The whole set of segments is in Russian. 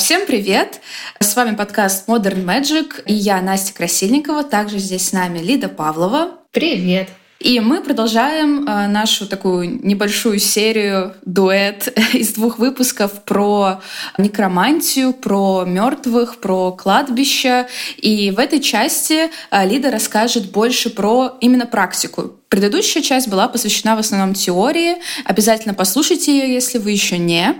Всем привет! С вами подкаст Modern Magic и я, Настя Красильникова. Также здесь с нами Лида Павлова. Привет! И мы продолжаем э, нашу такую небольшую серию дуэт из двух выпусков про некромантию, про мертвых, про кладбище. И в этой части э, Лида расскажет больше про именно практику Предыдущая часть была посвящена в основном теории. Обязательно послушайте ее, если вы еще не.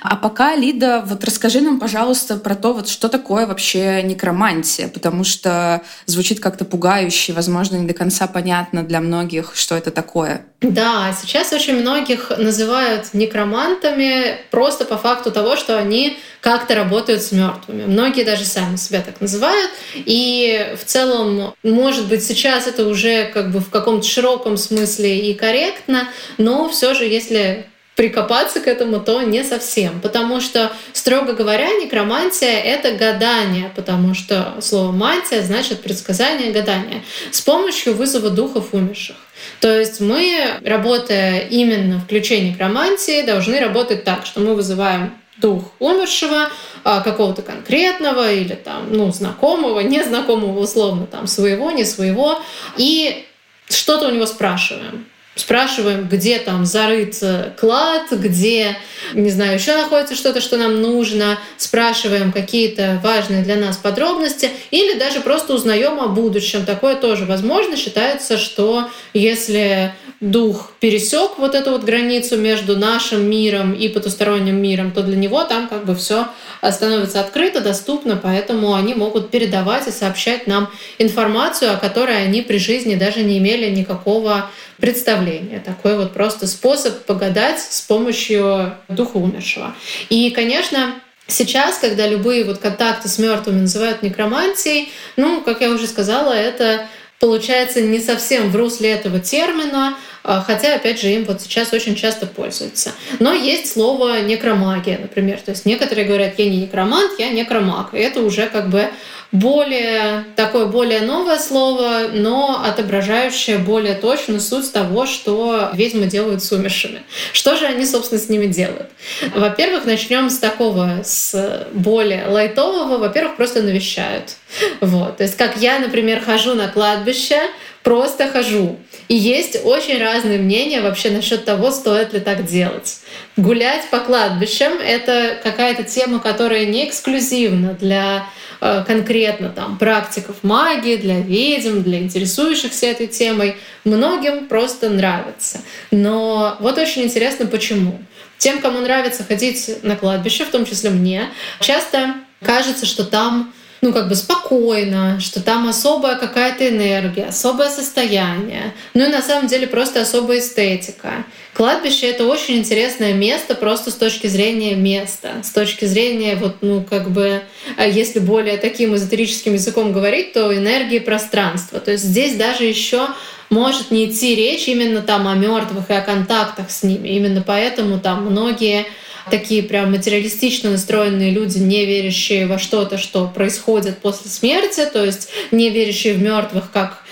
А пока, Лида, вот расскажи нам, пожалуйста, про то, вот что такое вообще некромантия, потому что звучит как-то пугающе, возможно, не до конца понятно для многих, что это такое. Да, сейчас очень многих называют некромантами просто по факту того, что они как-то работают с мертвыми. Многие даже сами себя так называют. И в целом, может быть, сейчас это уже как бы в каком-то широком смысле и корректно, но все же, если прикопаться к этому, то не совсем. Потому что, строго говоря, некромантия — это гадание, потому что слово «мантия» значит предсказание, гадание, с помощью вызова духов умерших. То есть мы, работая именно в ключе некромантии, должны работать так, что мы вызываем дух умершего, а, какого-то конкретного или там, ну, знакомого, незнакомого условно, там, своего, не своего, и что-то у него спрашиваем спрашиваем, где там зарыт клад, где, не знаю, еще находится что-то, что нам нужно, спрашиваем какие-то важные для нас подробности или даже просто узнаем о будущем. Такое тоже возможно. Считается, что если дух пересек вот эту вот границу между нашим миром и потусторонним миром, то для него там как бы все становится открыто, доступно, поэтому они могут передавать и сообщать нам информацию, о которой они при жизни даже не имели никакого представления. Такой вот просто способ погадать с помощью духа умершего. И, конечно, Сейчас, когда любые вот контакты с мертвыми называют некромантией, ну, как я уже сказала, это получается не совсем в русле этого термина, а, хотя, опять же, им вот сейчас очень часто пользуются. Но есть слово некромагия, например. То есть некоторые говорят, я не некромант, я некромаг. И это уже как бы более такое более новое слово, но отображающее более точно суть того, что ведьмы делают с умершими. Что же они, собственно, с ними делают? Во-первых, начнем с такого, с более лайтового. Во-первых, просто навещают. Вот. То есть, как я, например, хожу на кладбище, просто хожу. И есть очень разные мнения вообще насчет того, стоит ли так делать. Гулять по кладбищам — это какая-то тема, которая не эксклюзивна для э, конкретно там практиков магии, для ведьм, для интересующихся этой темой. Многим просто нравится. Но вот очень интересно, почему. Тем, кому нравится ходить на кладбище, в том числе мне, часто кажется, что там ну, как бы спокойно, что там особая какая-то энергия, особое состояние. Ну и на самом деле просто особая эстетика. Кладбище — это очень интересное место просто с точки зрения места, с точки зрения, вот, ну, как бы, а если более таким эзотерическим языком говорить, то энергии пространства. То есть здесь даже еще может не идти речь именно там о мертвых и о контактах с ними. Именно поэтому там многие такие прям материалистично настроенные люди, не верящие во что-то, что происходит после смерти, то есть не верящие в мертвых как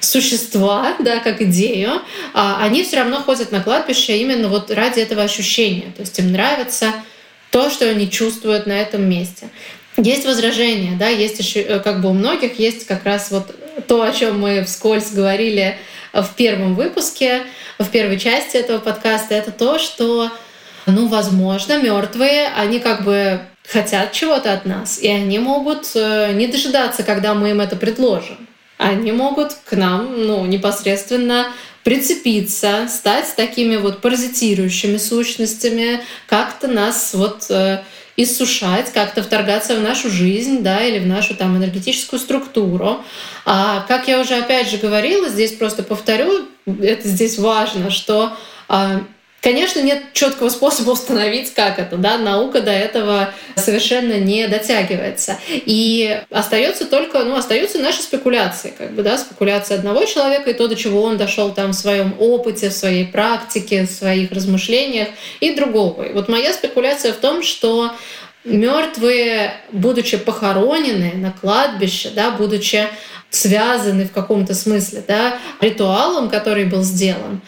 существа, да, как идею, а они все равно ходят на кладбище именно вот ради этого ощущения. То есть им нравится то, что они чувствуют на этом месте. Есть возражения, да, есть еще, э, как бы у многих есть как раз вот то, о чем мы вскользь говорили в первом выпуске, в первой части этого подкаста, это то, что ну, возможно, мертвые, они как бы хотят чего-то от нас, и они могут э, не дожидаться, когда мы им это предложим. Они могут к нам, ну, непосредственно прицепиться, стать такими вот паразитирующими сущностями, как-то нас вот э, иссушать, как-то вторгаться в нашу жизнь, да, или в нашу там энергетическую структуру. А как я уже опять же говорила, здесь просто повторю, это здесь важно, что а, Конечно, нет четкого способа установить, как это. Да? Наука до этого совершенно не дотягивается. И остается только, ну, остаются наши спекуляции, как бы, да, спекуляции одного человека и то, до чего он дошел там в своем опыте, в своей практике, в своих размышлениях, и другого. И вот моя спекуляция в том, что мертвые, будучи похоронены на кладбище, да, будучи связаны в каком-то смысле да, ритуалом, который был сделан,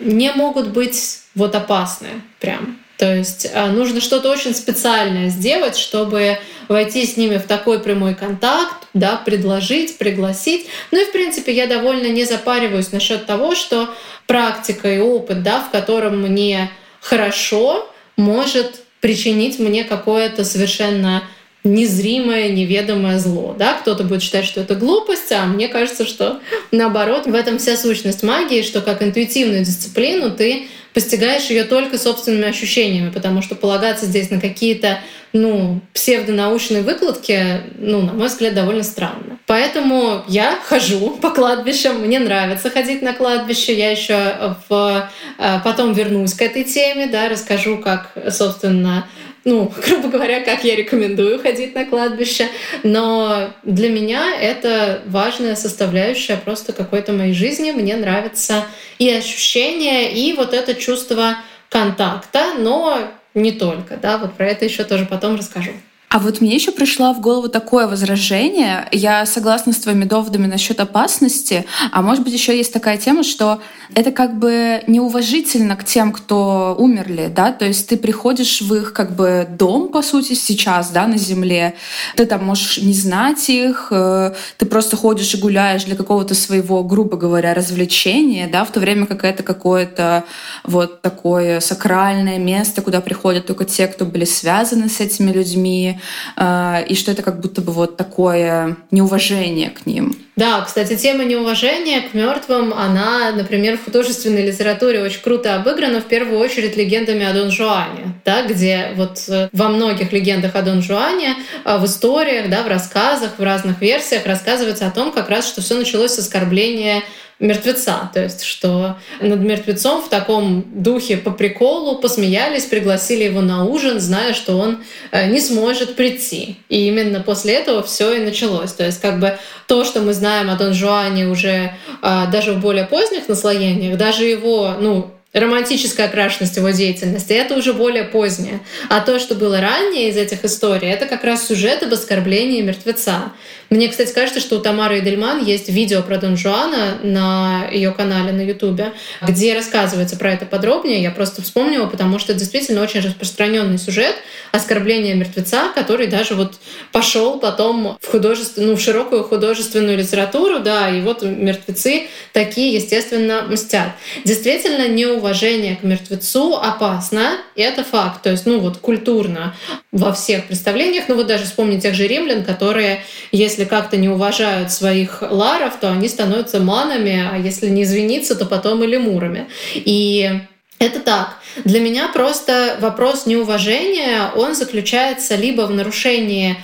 не могут быть вот опасные прям. То есть а, нужно что-то очень специальное сделать, чтобы войти с ними в такой прямой контакт, да, предложить, пригласить. Ну и, в принципе, я довольно не запариваюсь насчет того, что практика и опыт, да, в котором мне хорошо, может причинить мне какое-то совершенно незримое, неведомое зло. Да? Кто-то будет считать, что это глупость, а мне кажется, что наоборот, в этом вся сущность магии, что как интуитивную дисциплину ты постигаешь ее только собственными ощущениями, потому что полагаться здесь на какие-то ну, псевдонаучные выкладки, ну, на мой взгляд, довольно странно. Поэтому я хожу по кладбищам, мне нравится ходить на кладбище, я еще в... Э, потом вернусь к этой теме, да, расскажу, как, собственно, ну, грубо говоря, как я рекомендую ходить на кладбище. Но для меня это важная составляющая просто какой-то моей жизни. Мне нравится и ощущение, и вот это чувство контакта, но не только, да, вот про это еще тоже потом расскажу. А вот мне еще пришло в голову такое возражение. Я согласна с твоими доводами насчет опасности, а может быть еще есть такая тема, что это как бы неуважительно к тем, кто умерли, да, то есть ты приходишь в их как бы дом, по сути, сейчас, да, на земле, ты там можешь не знать их, э, ты просто ходишь и гуляешь для какого-то своего, грубо говоря, развлечения, да, в то время как это какое-то вот такое сакральное место, куда приходят только те, кто были связаны с этими людьми, и что это как будто бы вот такое неуважение к ним. Да, кстати, тема неуважения к мертвым, она, например, в художественной литературе очень круто обыграна, в первую очередь легендами о Дон Жуане, да, где вот э, во многих легендах о Дон Жуане, э, в историях, да, в рассказах, в разных версиях рассказывается о том, как раз, что все началось с оскорбления мертвеца. То есть, что над мертвецом в таком духе по приколу посмеялись, пригласили его на ужин, зная, что он э, не сможет прийти. И именно после этого все и началось. То есть, как бы то, что мы знаем о Дон Жуане уже а, даже в более поздних наслоениях, даже его, ну, романтическая окрашенность его деятельности, это уже более позднее. А то, что было ранее из этих историй, это как раз сюжет об оскорблении мертвеца. Мне, кстати, кажется, что у Тамары Эдельман есть видео про Дон Жуана на ее канале на Ютубе, где рассказывается про это подробнее. Я просто вспомнила, потому что это действительно очень распространенный сюжет оскорбления мертвеца, который даже вот пошел потом в художественную, ну, в широкую художественную литературу, да, и вот мертвецы такие, естественно, мстят. Действительно, неуважение к мертвецу опасно, и это факт. То есть, ну вот культурно во всех представлениях, ну вот даже вспомнить тех же римлян, которые, если как-то не уважают своих ларов, то они становятся манами, а если не извиниться, то потом и лемурами. И это так. Для меня просто вопрос неуважения, он заключается либо в нарушении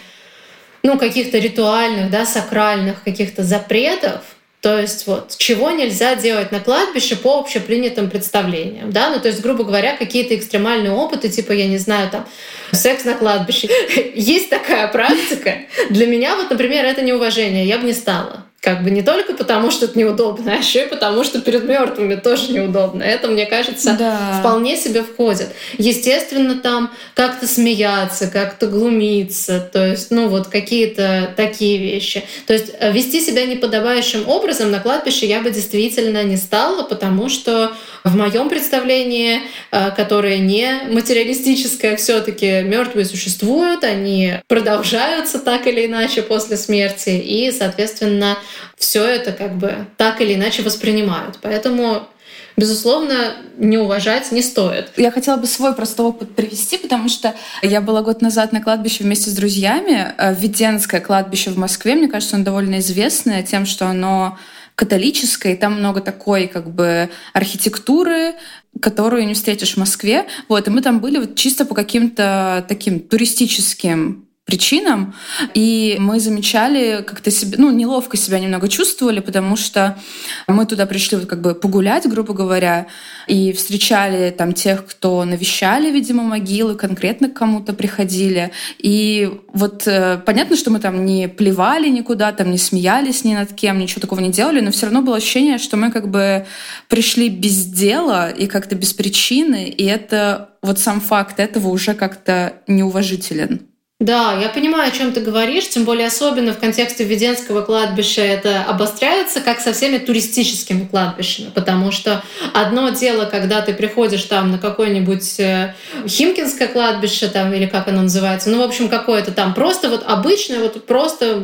ну, каких-то ритуальных, да, сакральных каких-то запретов, то есть вот чего нельзя делать на кладбище по общепринятым представлениям, да, ну то есть, грубо говоря, какие-то экстремальные опыты, типа, я не знаю, там, секс на кладбище. Есть такая практика. Для меня вот, например, это неуважение, я бы не стала. Как бы не только потому, что это неудобно, а еще и потому, что перед мертвыми тоже неудобно. Это, мне кажется, да. вполне себе входит. Естественно, там как-то смеяться, как-то глумиться, то есть, ну вот какие-то такие вещи. То есть э, вести себя неподобающим образом на кладбище я бы действительно не стала, потому что в моем представлении, э, которое не материалистическое, все-таки мертвые существуют, они продолжаются так или иначе после смерти, и, соответственно, все это как бы так или иначе воспринимают. Поэтому безусловно, не уважать не стоит. Я хотела бы свой просто опыт привести, потому что я была год назад на кладбище вместе с друзьями. Э, Введенское кладбище в Москве, мне кажется, оно довольно известное тем, что оно католическое, и там много такой как бы архитектуры, которую не встретишь в Москве. Вот, и мы там были вот чисто по каким-то таким туристическим причинам. И мы замечали, как-то себе, ну, неловко себя немного чувствовали, потому что мы туда пришли вот как бы погулять, грубо говоря, и встречали там тех, кто навещали, видимо, могилы, конкретно к кому-то приходили. И вот э, понятно, что мы там не плевали никуда, там не смеялись ни над кем, ничего такого не делали, но все равно было ощущение, что мы как бы пришли без дела и как-то без причины, и это вот сам факт этого уже как-то неуважителен. Да, я понимаю, о чем ты говоришь, тем более особенно в контексте Введенского кладбища это обостряется, как со всеми туристическими кладбищами, потому что одно дело, когда ты приходишь там на какое-нибудь э, Химкинское кладбище, там, или как оно называется, ну, в общем, какое-то там просто вот обычное, вот просто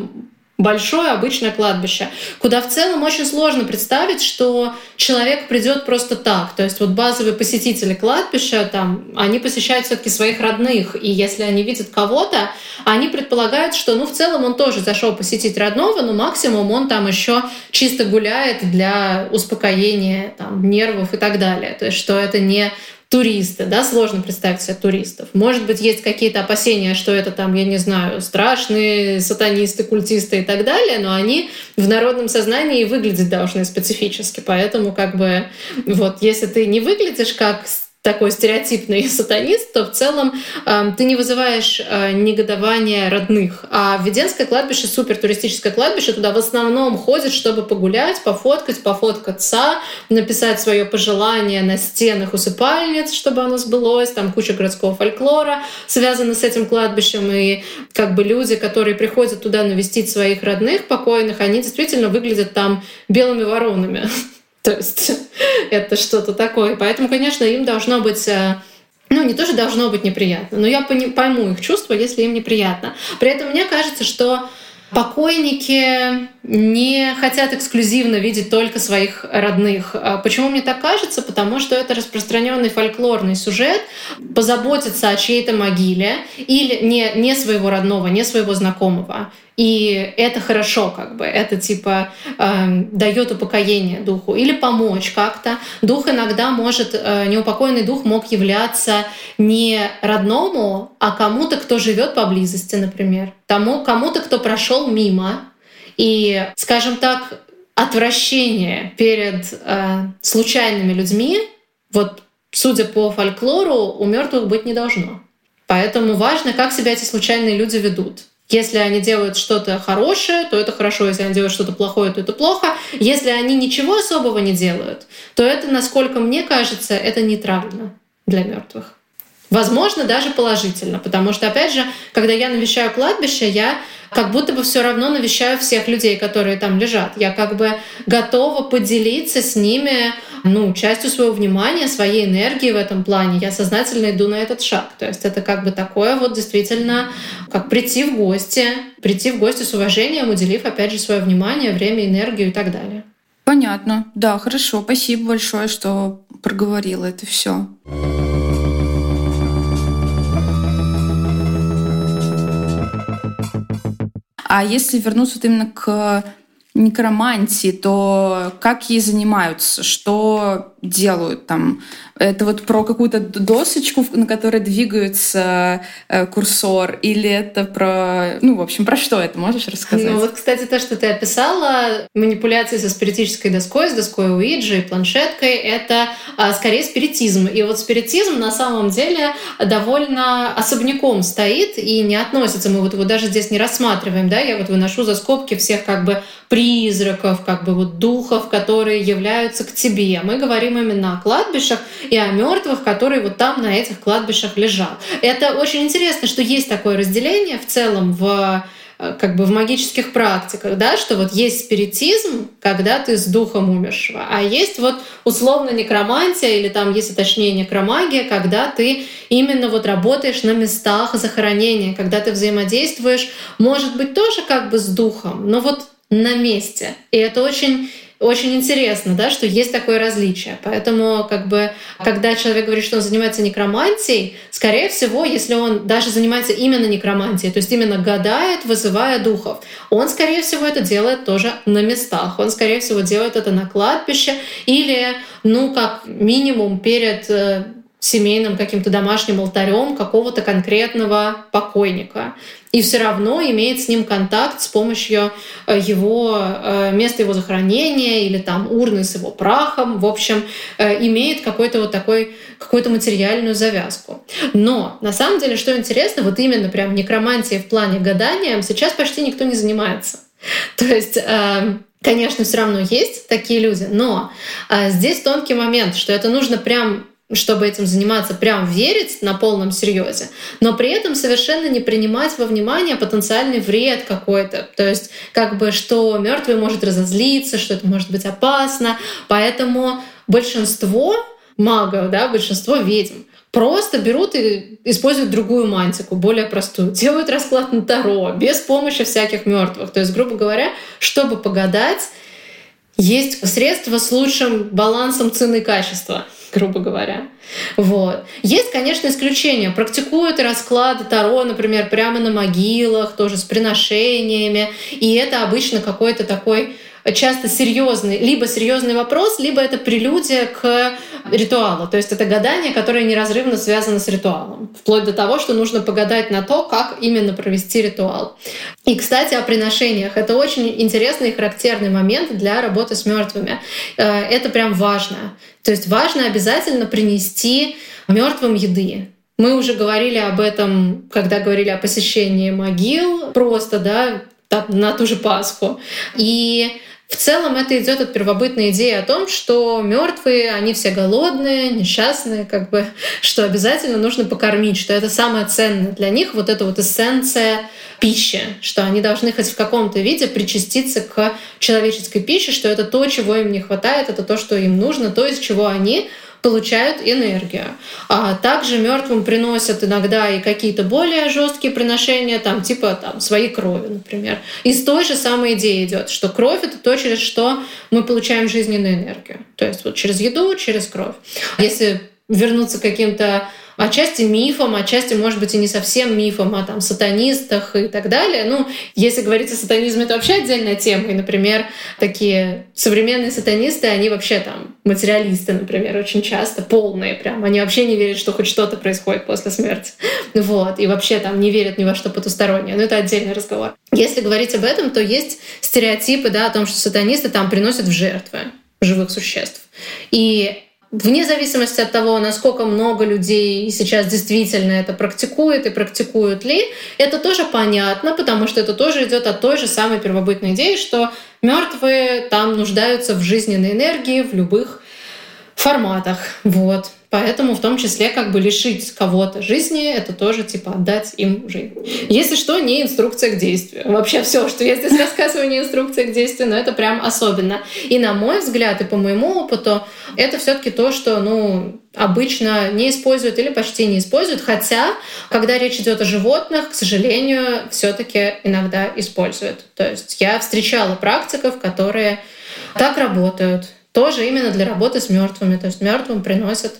большое обычное кладбище, куда в целом очень сложно представить, что человек придет просто так. То есть вот базовые посетители кладбища, там, они посещают все-таки своих родных, и если они видят кого-то, они предполагают, что, ну, в целом он тоже зашел посетить родного, но максимум он там еще чисто гуляет для успокоения там, нервов и так далее. То есть что это не туристы, да, сложно представить себе туристов. Может быть, есть какие-то опасения, что это там, я не знаю, страшные сатанисты, культисты и так далее, но они в народном сознании выглядеть должны специфически. Поэтому как бы вот если ты не выглядишь как такой стереотипный сатанист, то в целом э, ты не вызываешь э, негодования родных. А Введенское кладбище, супер туристическое кладбище, туда в основном ходят, чтобы погулять, пофоткать, пофоткаться, написать свое пожелание на стенах усыпальниц, чтобы оно сбылось. Там куча городского фольклора связана с этим кладбищем. И как бы люди, которые приходят туда навестить своих родных покойных, они действительно выглядят там белыми воронами. То есть это что-то такое. Поэтому, конечно, им должно быть э, ну, не тоже должно быть неприятно, но я пойму их чувства, если им неприятно. При этом мне кажется, что покойники не хотят эксклюзивно видеть только своих родных. А почему мне так кажется? Потому что это распространенный фольклорный сюжет, позаботиться о чьей-то могиле или не, не своего родного, не своего знакомого. И это хорошо, как бы, это типа э, дает упокоение духу или помочь как-то. Дух иногда может, э, неупокоенный дух мог являться не родному, а кому-то, кто живет поблизости, например, тому кому-то, кто прошел мимо. И, скажем так, отвращение перед э, случайными людьми, вот судя по фольклору, у мертвых быть не должно. Поэтому важно, как себя эти случайные люди ведут. Если они делают что-то хорошее, то это хорошо. Если они делают что-то плохое, то это плохо. Если они ничего особого не делают, то это, насколько мне кажется, это нейтрально для мертвых. Возможно, даже положительно, потому что, опять же, когда я навещаю кладбище, я как будто бы все равно навещаю всех людей, которые там лежат. Я как бы готова поделиться с ними ну, частью своего внимания, своей энергии в этом плане. Я сознательно иду на этот шаг. То есть это как бы такое вот действительно, как прийти в гости, прийти в гости с уважением, уделив, опять же, свое внимание, время, энергию и так далее. Понятно. Да, хорошо. Спасибо большое, что проговорила это все. А если вернуться вот именно к некромантии, то как ей занимаются, что делают там? Это вот про какую-то досочку, на которой двигается э, курсор, или это про, ну, в общем, про что это можешь рассказать? Ну вот, кстати, то, что ты описала, манипуляции со спиритической доской, с доской Уиджи и планшеткой, это а, скорее спиритизм. И вот спиритизм на самом деле довольно особняком стоит и не относится. Мы вот его даже здесь не рассматриваем, да, я вот выношу за скобки всех как бы призраков, как бы вот духов, которые являются к тебе. Мы говорим именно о кладбищах и о мертвых, которые вот там на этих кладбищах лежат. Это очень интересно, что есть такое разделение в целом в э, как бы в магических практиках, да, что вот есть спиритизм, когда ты с духом умершего, а есть вот условно некромантия или там, если точнее некромагия, когда ты именно вот работаешь на местах захоронения, когда ты взаимодействуешь, может быть, тоже как бы с духом, но вот на месте. И это очень очень интересно, да, что есть такое различие. Поэтому, как бы, когда человек говорит, что он занимается некромантией, скорее всего, если он даже занимается именно некромантией, то есть именно гадает, вызывая духов, он, скорее всего, это делает тоже на местах. Он, скорее всего, делает это на кладбище или, ну, как минимум перед э, семейным каким-то домашним алтарем какого-то конкретного покойника. И все равно имеет с ним контакт с помощью э, его э, места его захоронения или там урны с его прахом. В общем, э, имеет какой-то вот такой, какую-то материальную завязку. Но на самом деле, что интересно, вот именно прям некромантией в плане гадания сейчас почти никто не занимается. То есть Конечно, все равно есть такие люди, но здесь тонкий момент, что это нужно прям чтобы этим заниматься, прям верить на полном серьезе, но при этом совершенно не принимать во внимание потенциальный вред какой-то. То есть как бы что мертвый может разозлиться, что это может быть опасно. Поэтому большинство магов, да, большинство ведьм просто берут и используют другую мантику, более простую, делают расклад на Таро без помощи всяких мертвых. То есть, грубо говоря, чтобы погадать, есть средства с лучшим балансом цены и качества грубо говоря. Вот. Есть, конечно, исключения. Практикуют расклады Таро, например, прямо на могилах, тоже с приношениями. И это обычно какой-то такой часто серьезный, либо серьезный вопрос, либо это прелюдия к ритуалу. То есть это гадание, которое неразрывно связано с ритуалом. Вплоть до того, что нужно погадать на то, как именно провести ритуал. И, кстати, о приношениях. Это очень интересный и характерный момент для работы с мертвыми. Э, это прям важно. То есть важно обязательно принести мертвым еды. Мы уже говорили об этом, когда говорили о посещении могил, просто, да, на ту же Пасху. И в целом это идет от первобытной идеи о том, что мертвые, они все голодные, несчастные, как бы, что обязательно нужно покормить, что это самое ценное для них, вот эта вот эссенция пищи, что они должны хоть в каком-то виде причаститься к человеческой пище, что это то, чего им не хватает, это то, что им нужно, то, из чего они получают энергию. А также мертвым приносят иногда и какие-то более жесткие приношения, там, типа там, своей крови, например. Из той же самой идеи идет, что кровь это то, через что мы получаем жизненную энергию. То есть вот через еду, через кровь. Если вернуться к каким-то отчасти мифом, отчасти, может быть, и не совсем мифом, а там сатанистах и так далее. Ну, если говорить о сатанизме, это вообще отдельная тема. И, например, такие современные сатанисты, они вообще там материалисты, например, очень часто, полные прям. Они вообще не верят, что хоть что-то происходит после смерти. Вот. И вообще там не верят ни во что потустороннее. Но это отдельный разговор. Если говорить об этом, то есть стереотипы да, о том, что сатанисты там приносят в жертвы живых существ. И Вне зависимости от того, насколько много людей сейчас действительно это практикует и практикуют ли, это тоже понятно, потому что это тоже идет от той же самой первобытной идеи, что мертвые там нуждаются в жизненной энергии в любых форматах. Вот. Поэтому в том числе как бы лишить кого-то жизни, это тоже типа отдать им жизнь. Если что, не инструкция к действию. Вообще все, что я здесь рассказываю, не инструкция к действию, но это прям особенно. И на мой взгляд, и по моему опыту, это все таки то, что, ну, обычно не используют или почти не используют, хотя, когда речь идет о животных, к сожалению, все-таки иногда используют. То есть я встречала практиков, которые так работают, тоже именно для работы с мертвыми. То есть мертвым приносят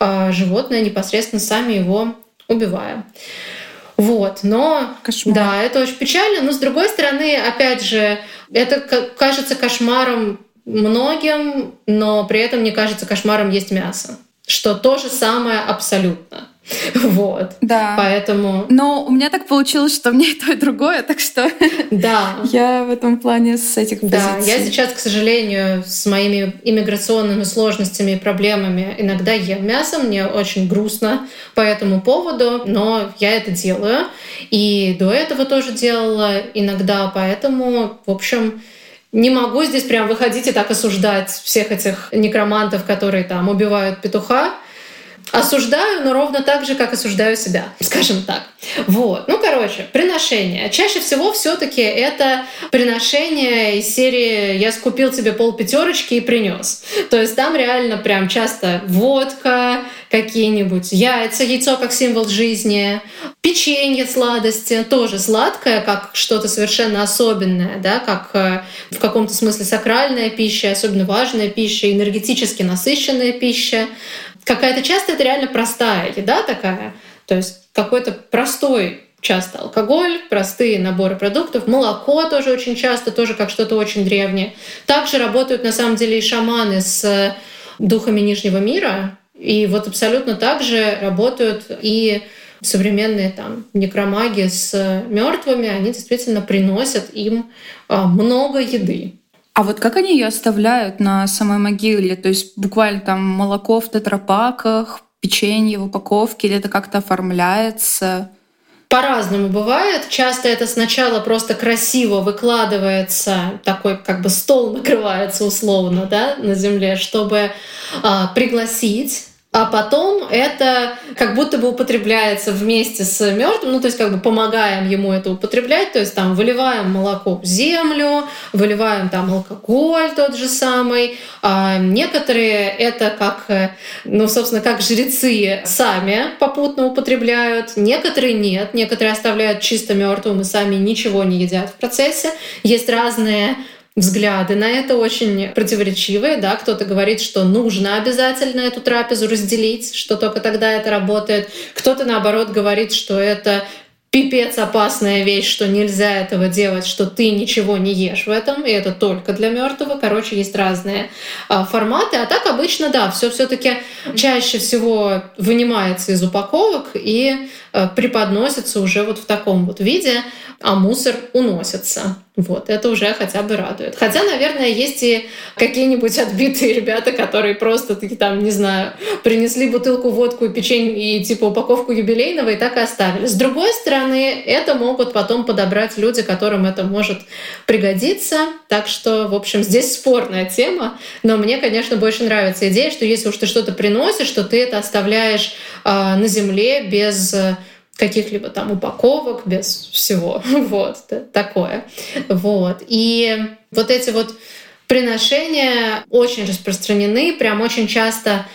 э, животное непосредственно сами его убивая. Вот, но Кошмар. да, это очень печально. Но с другой стороны, опять же, это кажется кошмаром многим, но при этом не кажется кошмаром есть мясо, что то же самое абсолютно. Вот. Да. Поэтому... Но у меня так получилось, что мне и то, и другое, так что да. я в этом плане с этих позиций. Да, я сейчас, к сожалению, с моими иммиграционными сложностями и проблемами иногда ем мясо, мне очень грустно по этому поводу, но я это делаю. И до этого тоже делала иногда, поэтому, в общем, не могу здесь прям выходить и так осуждать всех этих некромантов, которые там убивают петуха, Осуждаю, но ровно так же, как осуждаю себя, скажем так. Вот. Ну, короче, приношение. Чаще всего все таки это приношение из серии «Я скупил тебе пол пятерочки и принес». То есть там реально прям часто водка, какие-нибудь яйца, яйцо как символ жизни, печенье сладости, тоже сладкое, как что-то совершенно особенное, да, как э, в каком-то смысле сакральная пища, особенно важная пища, энергетически насыщенная пища какая-то часто это реально простая еда такая, то есть какой-то простой часто алкоголь, простые наборы продуктов, молоко тоже очень часто, тоже как что-то очень древнее. Также работают на самом деле и шаманы с духами Нижнего мира, и вот абсолютно так же работают и современные там некромаги с мертвыми, они действительно приносят им а, много еды. А вот как они ее оставляют на самой могиле? То есть буквально там молоко в тетрапаках, печенье в упаковке, или это как-то оформляется? По-разному бывает. Часто это сначала просто красиво выкладывается, такой как бы стол накрывается условно да, на земле, чтобы а, пригласить а потом это как будто бы употребляется вместе с мертвым, ну то есть как бы помогаем ему это употреблять, то есть там выливаем молоко в землю, выливаем там алкоголь тот же самый. А некоторые это как, ну собственно, как жрецы сами попутно употребляют, некоторые нет, некоторые оставляют чисто мертвым и сами ничего не едят в процессе. Есть разные взгляды на это очень противоречивые. Да? Кто-то говорит, что нужно обязательно эту трапезу разделить, что только тогда это работает. Кто-то, наоборот, говорит, что это пипец опасная вещь, что нельзя этого делать, что ты ничего не ешь в этом, и это только для мертвого. Короче, есть разные а, форматы. А так обычно, да, все все-таки чаще всего вынимается из упаковок и а, преподносится уже вот в таком вот виде, а мусор уносится. Вот, это уже хотя бы радует. Хотя, наверное, есть и какие-нибудь отбитые ребята, которые просто таки там, не знаю, принесли бутылку водку печенье и типа упаковку юбилейного и так и оставили. С другой стороны, это могут потом подобрать люди, которым это может пригодиться. Так что, в общем, здесь спорная тема. Но мне, конечно, больше нравится идея, что если уж ты что-то приносишь, то ты это оставляешь э, на земле без каких-либо там упаковок, без всего. Вот, такое. Вот. И вот эти вот приношения очень распространены, прям очень часто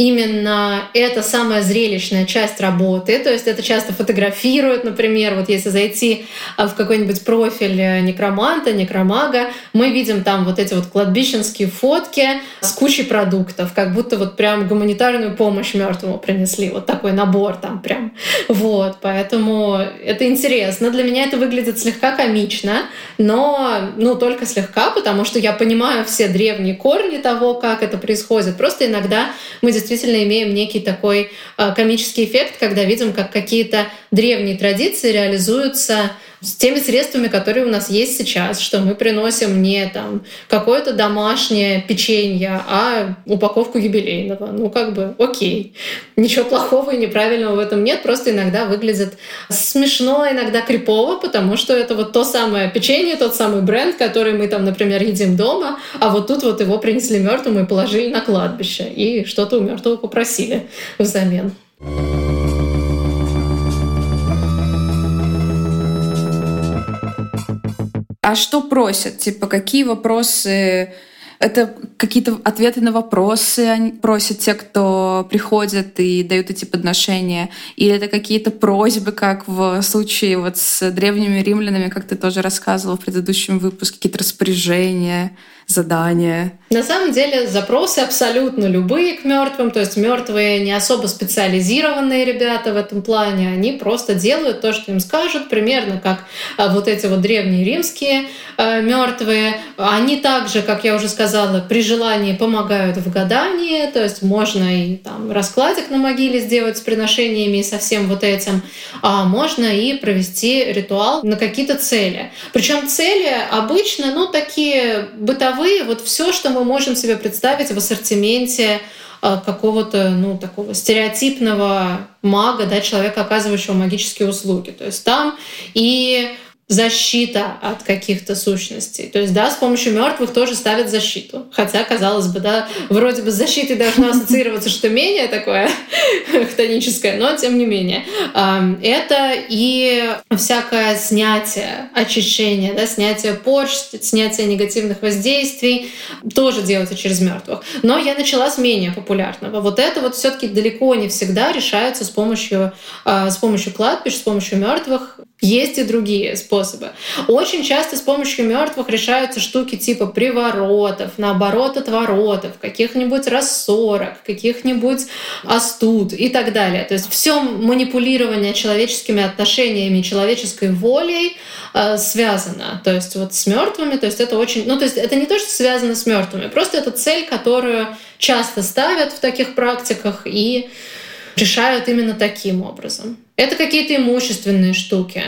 именно это самая зрелищная часть работы. То есть это часто фотографируют, например, вот если зайти а, в какой-нибудь профиль э, некроманта, некромага, мы видим там вот эти вот кладбищенские фотки с кучей продуктов, как будто вот прям гуманитарную помощь мертвому принесли. Вот такой набор там прям. Вот, поэтому это интересно. Для меня это выглядит слегка комично, но ну только слегка, потому что я понимаю все древние корни того, как это происходит. Просто иногда мы действительно действительно имеем некий такой а, комический эффект, когда видим, как какие-то древние традиции реализуются с теми средствами, которые у нас есть сейчас, что мы приносим не там какое-то домашнее печенье, а упаковку юбилейного. Ну, как бы, окей. Ничего плохого и неправильного в этом нет, просто иногда выглядит смешно, иногда крипово, потому что это вот то самое печенье, тот самый бренд, который мы там, например, едим дома, а вот тут вот его принесли мертвым и положили на кладбище, и что-то у мертвого попросили взамен. А что просят? Типа, какие вопросы это какие-то ответы на вопросы просят те, кто приходят и дают эти подношения? Или это какие-то просьбы, как в случае вот с древними римлянами, как ты тоже рассказывал в предыдущем выпуске, какие-то распоряжения? Задания? На самом деле запросы абсолютно любые к мертвым, то есть мертвые не особо специализированные ребята в этом плане, они просто делают то, что им скажут, примерно как а, вот эти вот древние римские а, мертвые. Они также, как я уже сказала, при желании помогают в гадании, то есть можно и там раскладик на могиле сделать с приношениями и со всем вот этим, а можно и провести ритуал на какие-то цели. Причем цели обычно, ну, такие бытовые таковые вот все, что мы можем себе представить в ассортименте э, какого-то, ну, такого стереотипного мага, да, человека, оказывающего магические услуги. То есть там и защита от каких-то сущностей. То есть, да, с помощью мертвых тоже ставят защиту. Хотя, казалось бы, да, вроде бы с защитой должно ассоциироваться что менее такое хтоническое, но тем не менее. Это и всякое снятие, очищение, да, снятие почт, снятие негативных воздействий тоже делается через мертвых. Но я начала с менее популярного. Вот это вот все-таки далеко не всегда решается с помощью, а, с помощью кладбищ, с помощью мертвых. Есть и другие способы. Очень часто с помощью мертвых решаются штуки типа приворотов, наоборот отворотов, каких-нибудь рассорок, каких-нибудь остуд и так далее. То есть все манипулирование человеческими отношениями, человеческой волей э, связано. То есть вот с мертвыми, то есть это очень, ну то есть это не то, что связано с мертвыми, просто это цель, которую часто ставят в таких практиках и решают именно таким образом. Это какие-то имущественные штуки,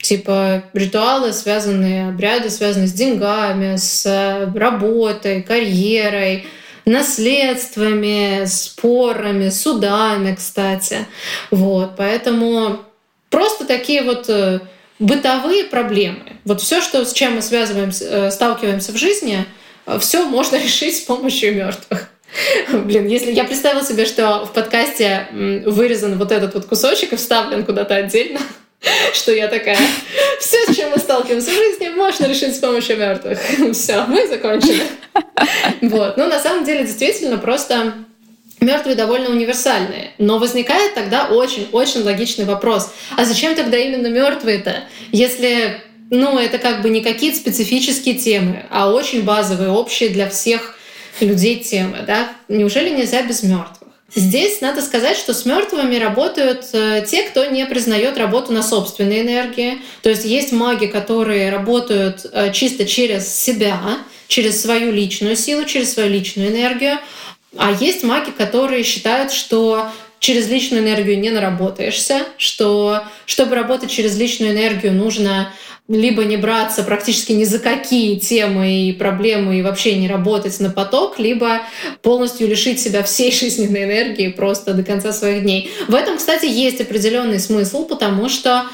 типа ритуалы, связанные, обряды, связанные с деньгами, с работой, карьерой, наследствами, спорами, судами, кстати. Вот, поэтому просто такие вот э, бытовые проблемы. Вот все, что, с чем мы связываемся, э, сталкиваемся в жизни, э, все можно решить с помощью мертвых. Блин, если я представила себе, что в подкасте вырезан вот этот вот кусочек и вставлен куда-то отдельно, что я такая, все, с чем мы сталкиваемся в жизни, можно решить с помощью мертвых. Все, мы закончили. Вот. Ну, на самом деле, действительно, просто Мертвые довольно универсальные, но возникает тогда очень-очень логичный вопрос. А зачем тогда именно мертвые-то? Если ну, это как бы не какие-то специфические темы, а очень базовые, общие для всех людей темы, да? Неужели нельзя без мертвых? Здесь надо сказать, что с мертвыми работают э, те, кто не признает работу на собственной энергии. То есть есть маги, которые работают э, чисто через себя, через свою личную силу, через свою личную энергию. А есть маги, которые считают, что через личную энергию не наработаешься, что чтобы работать через личную энергию, нужно либо не браться практически ни за какие темы и проблемы и вообще не работать на поток, либо полностью лишить себя всей жизненной энергии просто до конца своих дней. В этом, кстати, есть определенный смысл, потому что,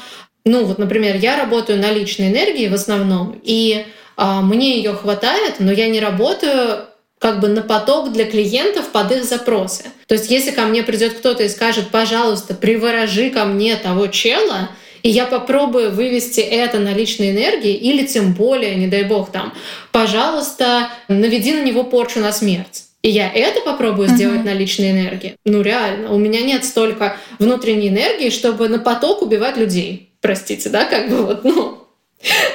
ну вот, например, я работаю на личной энергии в основном, и а, мне ее хватает, но я не работаю как бы на поток для клиентов под их запросы. То есть если ко мне придет кто-то и скажет, пожалуйста, приворожи ко мне того чела, и я попробую вывести это на личной энергии, или тем более, не дай бог там, пожалуйста, наведи на него порчу на смерть. И я это попробую uh-huh. сделать на личной энергии. Ну реально, у меня нет столько внутренней энергии, чтобы на поток убивать людей. Простите, да, как бы вот, ну,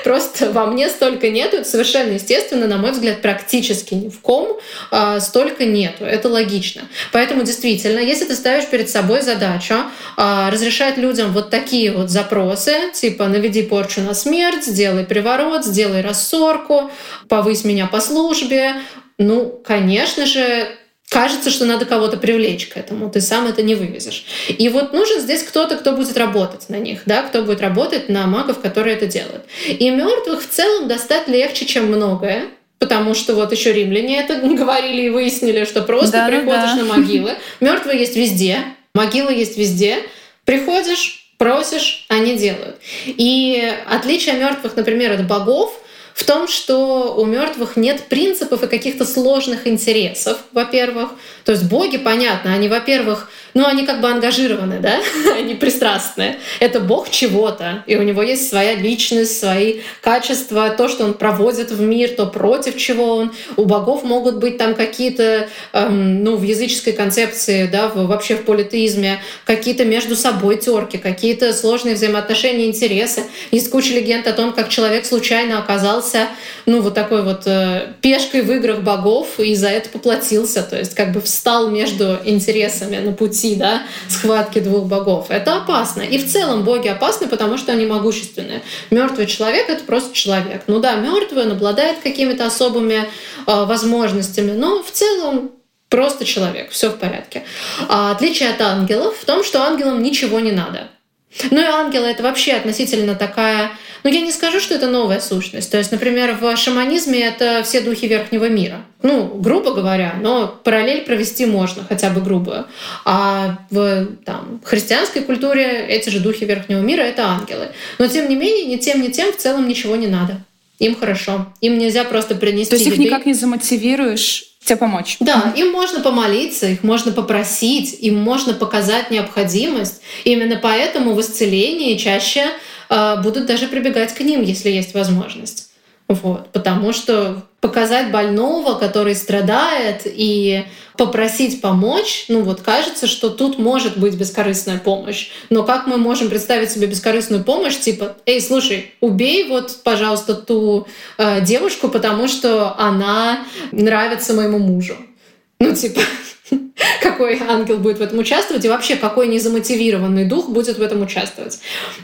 Просто во мне столько нету, это совершенно естественно, на мой взгляд, практически ни в ком а, столько нету. Это логично. Поэтому действительно, если ты ставишь перед собой задачу а, разрешать людям вот такие вот запросы, типа наведи порчу на смерть, сделай приворот, сделай рассорку, повысь меня по службе, ну, конечно же, кажется, что надо кого-то привлечь к этому, ты сам это не вывезешь. И вот нужен здесь кто-то, кто будет работать на них, да, кто будет работать на магов, которые это делают. И мертвых в целом достать легче, чем многое, Потому что вот еще римляне это говорили и выяснили, что просто да, приходишь да. на могилы. Мертвые есть везде, могилы есть везде. Приходишь, просишь, они делают. И отличие мертвых, например, от богов в том, что у мертвых нет принципов и каких-то сложных интересов, во-первых. То есть боги, понятно, они, во-первых, ну, они как бы ангажированы, да, они пристрастные. Это бог чего-то, и у него есть своя личность, свои качества, то, что он проводит в мир, то против чего он. У богов могут быть там какие-то, эм, ну, в языческой концепции, да, вообще в политеизме, какие-то между собой терки, какие-то сложные взаимоотношения, интересы. Есть куча легенд о том, как человек случайно оказался, ну, вот такой вот э, пешкой в играх богов и за это поплатился, то есть как бы встал между интересами на пути, да, схватки двух богов. Это опасно. И в целом боги опасны, потому что они могущественные. Мертвый человек — это просто человек. Ну да, мертвый, он обладает какими-то особыми э, возможностями, но в целом просто человек, все в порядке. А отличие от ангелов в том, что ангелам ничего не надо. Ну и ангелы — это вообще относительно такая но я не скажу, что это новая сущность. То есть, например, в шаманизме это все духи верхнего мира. Ну, грубо говоря, но параллель провести можно, хотя бы грубую. А в там, христианской культуре эти же духи верхнего мира — это ангелы. Но, тем не менее, ни тем, ни тем в целом ничего не надо. Им хорошо. Им нельзя просто принести То есть еды. их никак не замотивируешь тебе помочь. Да, им можно помолиться, их можно попросить, им можно показать необходимость. Именно поэтому в исцелении чаще а, будут даже прибегать к ним, если есть возможность. Вот. Потому что показать больного, который страдает, и попросить помочь, ну вот кажется, что тут может быть бескорыстная помощь. Но как мы можем представить себе бескорыстную помощь, типа, эй, слушай, убей вот, пожалуйста, ту э, девушку, потому что она нравится моему мужу. Ну, типа, какой ангел будет в этом участвовать и вообще какой незамотивированный дух будет в этом участвовать.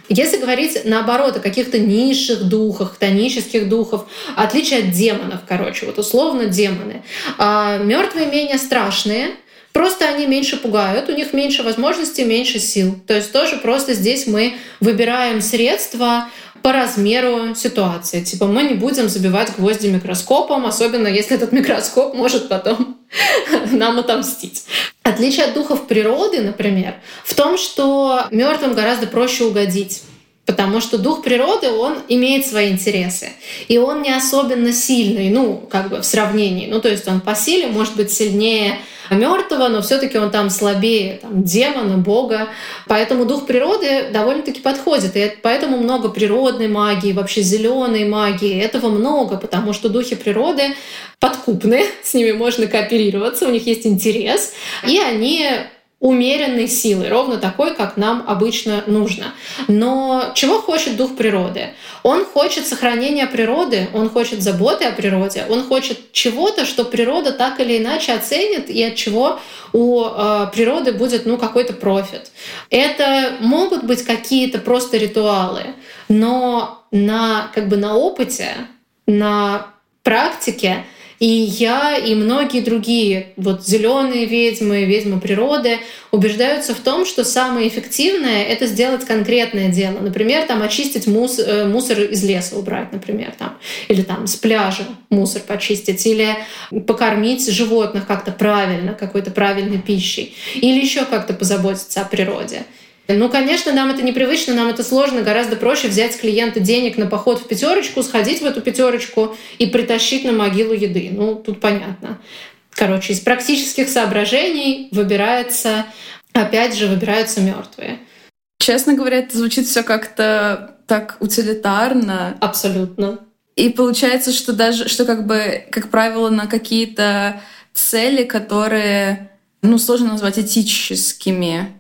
Если говорить наоборот о каких-то низших духах, тонических духов, отличие от демонов, короче, вот условно демоны. А мертвые менее страшные, Просто они меньше пугают, у них меньше возможностей, меньше сил. То есть тоже просто здесь мы выбираем средства по размеру ситуации. Типа мы не будем забивать гвозди микроскопом, особенно если этот микроскоп может потом нам отомстить. Отличие от духов природы, например, в том, что мертвым гораздо проще угодить. Потому что дух природы, он имеет свои интересы. И он не особенно сильный, ну, как бы в сравнении. Ну, то есть он по силе может быть сильнее мертвого, но все-таки он там слабее там, демона, бога. Поэтому дух природы довольно-таки подходит. И поэтому много природной магии, вообще зеленой магии. Этого много, потому что духи природы подкупны, с ними можно кооперироваться, у них есть интерес, и они умеренной силы, ровно такой, как нам обычно нужно. Но чего хочет дух природы? Он хочет сохранения природы, он хочет заботы о природе, он хочет чего-то, что природа так или иначе оценит и от чего у э, природы будет ну, какой-то профит. Это могут быть какие-то просто ритуалы, но на, как бы на опыте, на практике и я, и многие другие, вот зеленые ведьмы, ведьмы природы, убеждаются в том, что самое эффективное — это сделать конкретное дело. Например, там очистить мус, э, мусор из леса убрать, например, там, или там с пляжа мусор почистить, или покормить животных как-то правильно, какой-то правильной пищей, или еще как-то позаботиться о природе. Ну, конечно, нам это непривычно, нам это сложно. Гораздо проще взять с клиента денег на поход в пятерочку, сходить в эту пятерочку и притащить на могилу еды. Ну, тут понятно. Короче, из практических соображений выбирается, опять же, выбираются мертвые. Честно говоря, это звучит все как-то так утилитарно. Абсолютно. И получается, что даже, что как бы, как правило, на какие-то цели, которые, ну, сложно назвать этическими,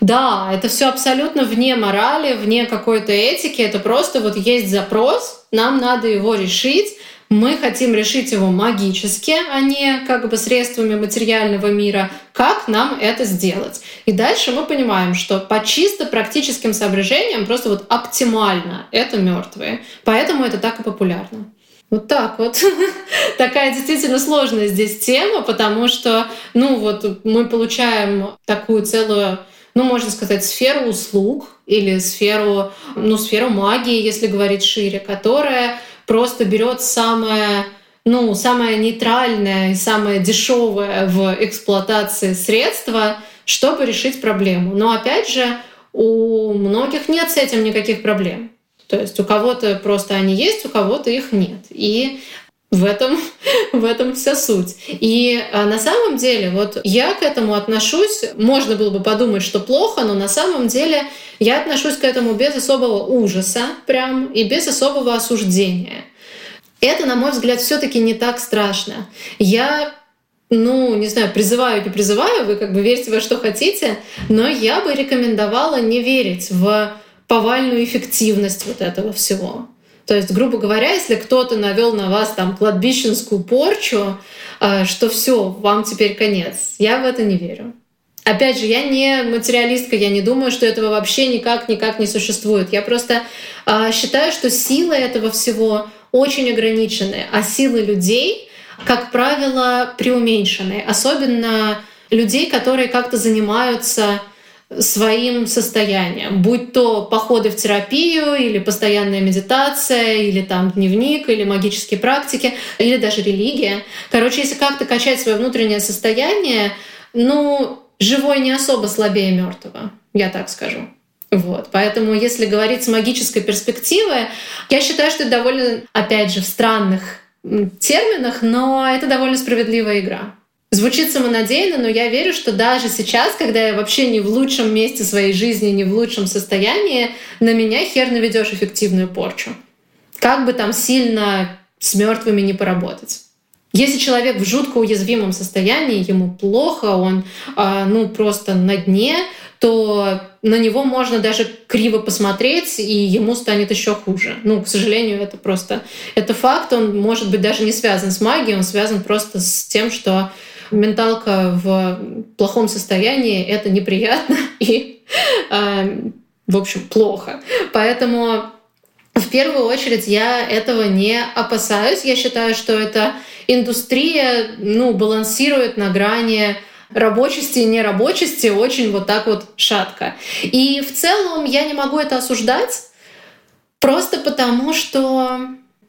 да, это все абсолютно вне морали, вне какой-то этики. Это просто вот есть запрос, нам надо его решить. Мы хотим решить его магически, а не как бы средствами материального мира. Как нам это сделать? И дальше мы понимаем, что по чисто практическим соображениям просто вот оптимально это мертвые. Поэтому это так и популярно. Вот так вот. Такая действительно сложная здесь тема, потому что, ну вот, мы получаем такую целую ну, можно сказать, сферу услуг или сферу, ну, сферу магии, если говорить шире, которая просто берет самое ну, самое нейтральное и самое дешевое в эксплуатации средства, чтобы решить проблему. Но опять же, у многих нет с этим никаких проблем. То есть у кого-то просто они есть, у кого-то их нет. И в этом, в этом вся суть. И а, на самом деле, вот я к этому отношусь, можно было бы подумать, что плохо, но на самом деле я отношусь к этому без особого ужаса прям и без особого осуждения. Это, на мой взгляд, все-таки не так страшно. Я ну, не знаю, призываю, не призываю, вы как бы верьте во что хотите, но я бы рекомендовала не верить в повальную эффективность вот этого всего. То есть, грубо говоря, если кто-то навел на вас там кладбищенскую порчу, э, что все, вам теперь конец. Я в это не верю. Опять же, я не материалистка, я не думаю, что этого вообще никак, никак не существует. Я просто э, считаю, что силы этого всего очень ограничены, а силы людей, как правило, преуменьшены. Особенно людей, которые как-то занимаются своим состоянием, будь то походы в терапию или постоянная медитация, или там дневник, или магические практики, или даже религия. Короче, если как-то качать свое внутреннее состояние, ну, живой не особо слабее мертвого, я так скажу. Вот. Поэтому, если говорить с магической перспективы, я считаю, что это довольно, опять же, в странных терминах, но это довольно справедливая игра. Звучит самонадеянно, но я верю, что даже сейчас, когда я вообще не в лучшем месте своей жизни, не в лучшем состоянии, на меня хер наведешь эффективную порчу. Как бы там сильно с мертвыми не поработать. Если человек в жутко уязвимом состоянии, ему плохо, он э, ну просто на дне, то на него можно даже криво посмотреть, и ему станет еще хуже. Ну, к сожалению, это просто это факт. Он может быть даже не связан с магией, он связан просто с тем, что менталка в плохом состоянии, это неприятно и, э, в общем, плохо. Поэтому в первую очередь я этого не опасаюсь. Я считаю, что эта индустрия ну, балансирует на грани рабочести и нерабочести очень вот так вот шатко. И в целом я не могу это осуждать, просто потому что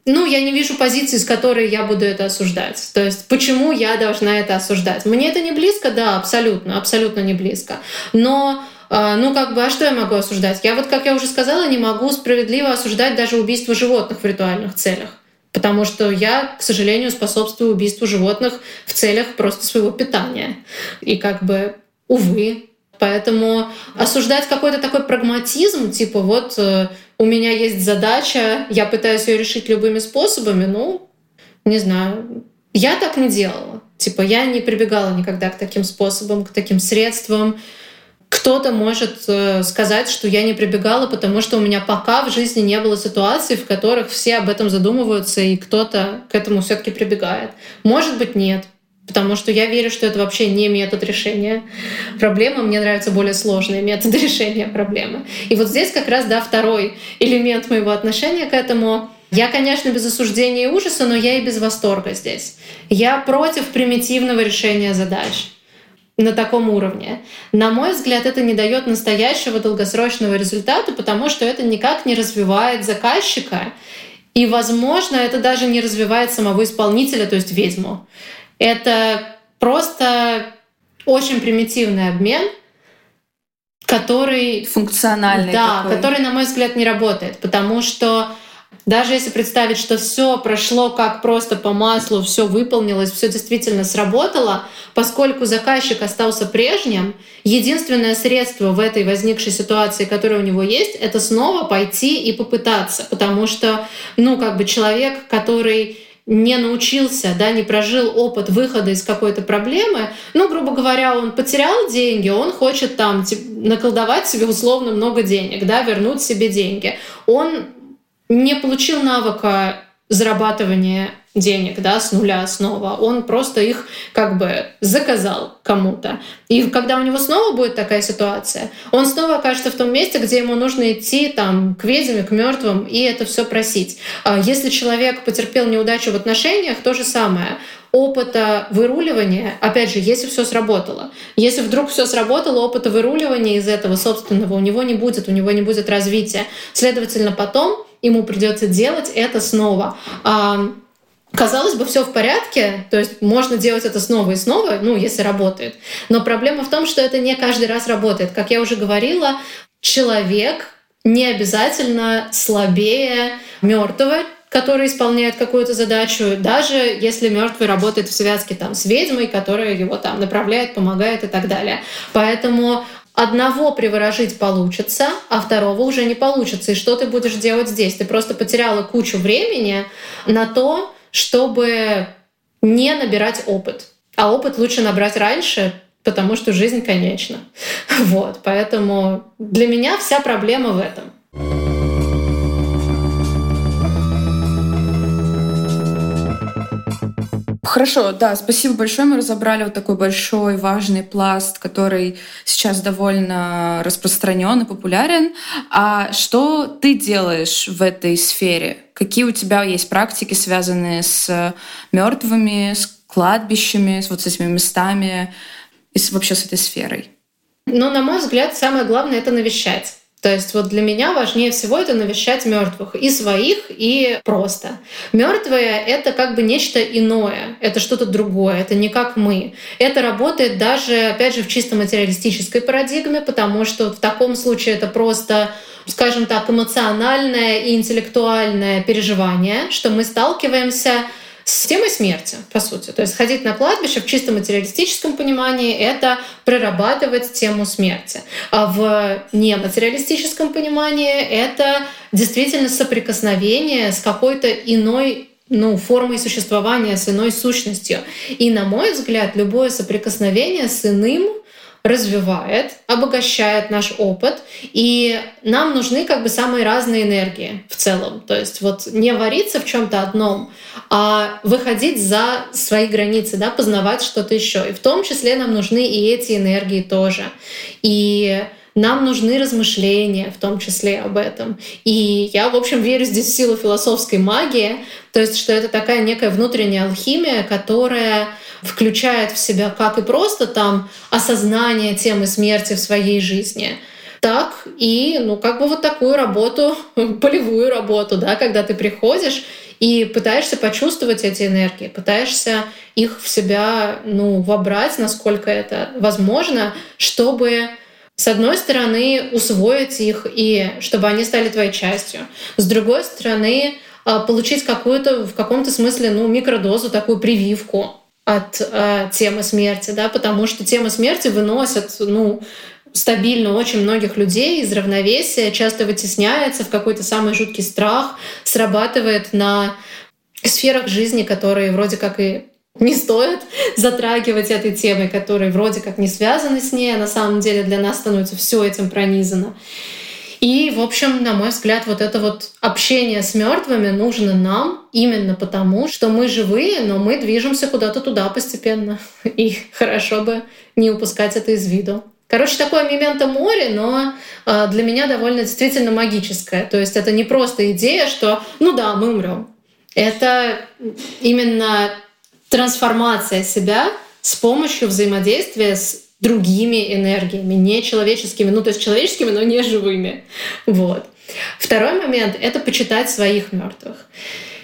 ну, я не вижу позиции, с которой я буду это осуждать. То есть, почему я должна это осуждать? Мне это не близко, да, абсолютно, абсолютно не близко. Но а, ну, как бы, а что я могу осуждать? Я вот, как я уже сказала, не могу справедливо осуждать даже убийство животных в ритуальных целях. Потому что я, к сожалению, способствую убийству животных в целях просто своего питания. И как бы, увы, Поэтому осуждать какой-то такой прагматизм, типа вот э, у меня есть задача, я пытаюсь ее решить любыми способами, ну, не знаю. Я так не делала. Типа я не прибегала никогда к таким способам, к таким средствам. Кто-то может э, сказать, что я не прибегала, потому что у меня пока в жизни не было ситуаций, в которых все об этом задумываются, и кто-то к этому все-таки прибегает. Может быть, нет. Потому что я верю, что это вообще не метод решения проблемы. Мне нравятся более сложные методы решения проблемы. И вот здесь как раз, да, второй элемент моего отношения к этому. Я, конечно, без осуждения и ужаса, но я и без восторга здесь. Я против примитивного решения задач на таком уровне. На мой взгляд, это не дает настоящего долгосрочного результата, потому что это никак не развивает заказчика. И, возможно, это даже не развивает самого исполнителя, то есть ведьму. Это просто очень примитивный обмен, который... Функциональный Да, такой. который, на мой взгляд, не работает, потому что даже если представить, что все прошло как просто по маслу, все выполнилось, все действительно сработало, поскольку заказчик остался прежним, единственное средство в этой возникшей ситуации, которое у него есть, это снова пойти и попытаться, потому что, ну, как бы человек, который не научился, да, не прожил опыт выхода из какой-то проблемы, ну, грубо говоря, он потерял деньги, он хочет там наколдовать себе условно много денег, да, вернуть себе деньги. Он не получил навыка зарабатывания денег, да, с нуля снова. Он просто их как бы заказал кому-то. И когда у него снова будет такая ситуация, он снова окажется в том месте, где ему нужно идти там к ведьме, к мертвым и это все просить. А если человек потерпел неудачу в отношениях, то же самое опыта выруливания, опять же, если все сработало. Если вдруг все сработало, опыта выруливания из этого собственного у него не будет, у него не будет развития. Следовательно, потом ему придется делать это снова. А, казалось бы, все в порядке, то есть можно делать это снова и снова, ну, если работает. Но проблема в том, что это не каждый раз работает. Как я уже говорила, человек не обязательно слабее мертвого, который исполняет какую-то задачу, даже если мертвый работает в связке там, с ведьмой, которая его там направляет, помогает и так далее. Поэтому одного приворожить получится, а второго уже не получится. И что ты будешь делать здесь? Ты просто потеряла кучу времени на то, чтобы не набирать опыт. А опыт лучше набрать раньше, потому что жизнь конечна. Вот, поэтому для меня вся проблема в этом. Хорошо, да, спасибо большое. Мы разобрали вот такой большой важный пласт, который сейчас довольно распространен и популярен. А что ты делаешь в этой сфере? Какие у тебя есть практики, связанные с мертвыми, с кладбищами, с вот с этими местами и вообще с этой сферой? Ну, на мой взгляд, самое главное это навещать. То есть вот для меня важнее всего это навещать мертвых и своих, и просто. Мертвые это как бы нечто иное, это что-то другое, это не как мы. Это работает даже, опять же, в чисто материалистической парадигме, потому что в таком случае это просто скажем так, эмоциональное и интеллектуальное переживание, что мы сталкиваемся с темой смерти, по сути. То есть ходить на кладбище в чисто материалистическом понимании — это прорабатывать тему смерти. А в нематериалистическом понимании это действительно соприкосновение с какой-то иной ну, формой существования, с иной сущностью. И, на мой взгляд, любое соприкосновение с иным развивает, обогащает наш опыт, и нам нужны как бы самые разные энергии в целом. То есть вот не вариться в чем-то одном, а выходить за свои границы, да, познавать что-то еще. И в том числе нам нужны и эти энергии тоже. И нам нужны размышления, в том числе об этом. И я, в общем, верю здесь в силу философской магии, то есть что это такая некая внутренняя алхимия, которая включает в себя как и просто там осознание темы смерти в своей жизни, так и, ну, как бы вот такую работу, полевую работу, да, когда ты приходишь и пытаешься почувствовать эти энергии, пытаешься их в себя ну, вобрать, насколько это возможно, чтобы с одной стороны, усвоить их и чтобы они стали твоей частью. С другой стороны, а, получить какую-то в каком-то смысле ну, микродозу, такую прививку от э, темы смерти, да, потому что тема смерти выносят ну, стабильно очень многих людей из равновесия, часто вытесняется в какой-то самый жуткий страх, срабатывает на сферах жизни, которые вроде как и не стоит затрагивать этой темой, которые вроде как не связаны с ней, а на самом деле для нас становится все этим пронизано. И, в общем, на мой взгляд, вот это вот общение с мертвыми нужно нам именно потому, что мы живые, но мы движемся куда-то туда постепенно. И хорошо бы не упускать это из виду. Короче, такое мементо море, но э, для меня довольно действительно магическое. То есть это не просто идея, что ну да, мы умрем. Это именно трансформация себя с помощью взаимодействия с другими энергиями, не человеческими, ну то есть человеческими, но не живыми. Вот. Второй момент — это почитать своих мертвых.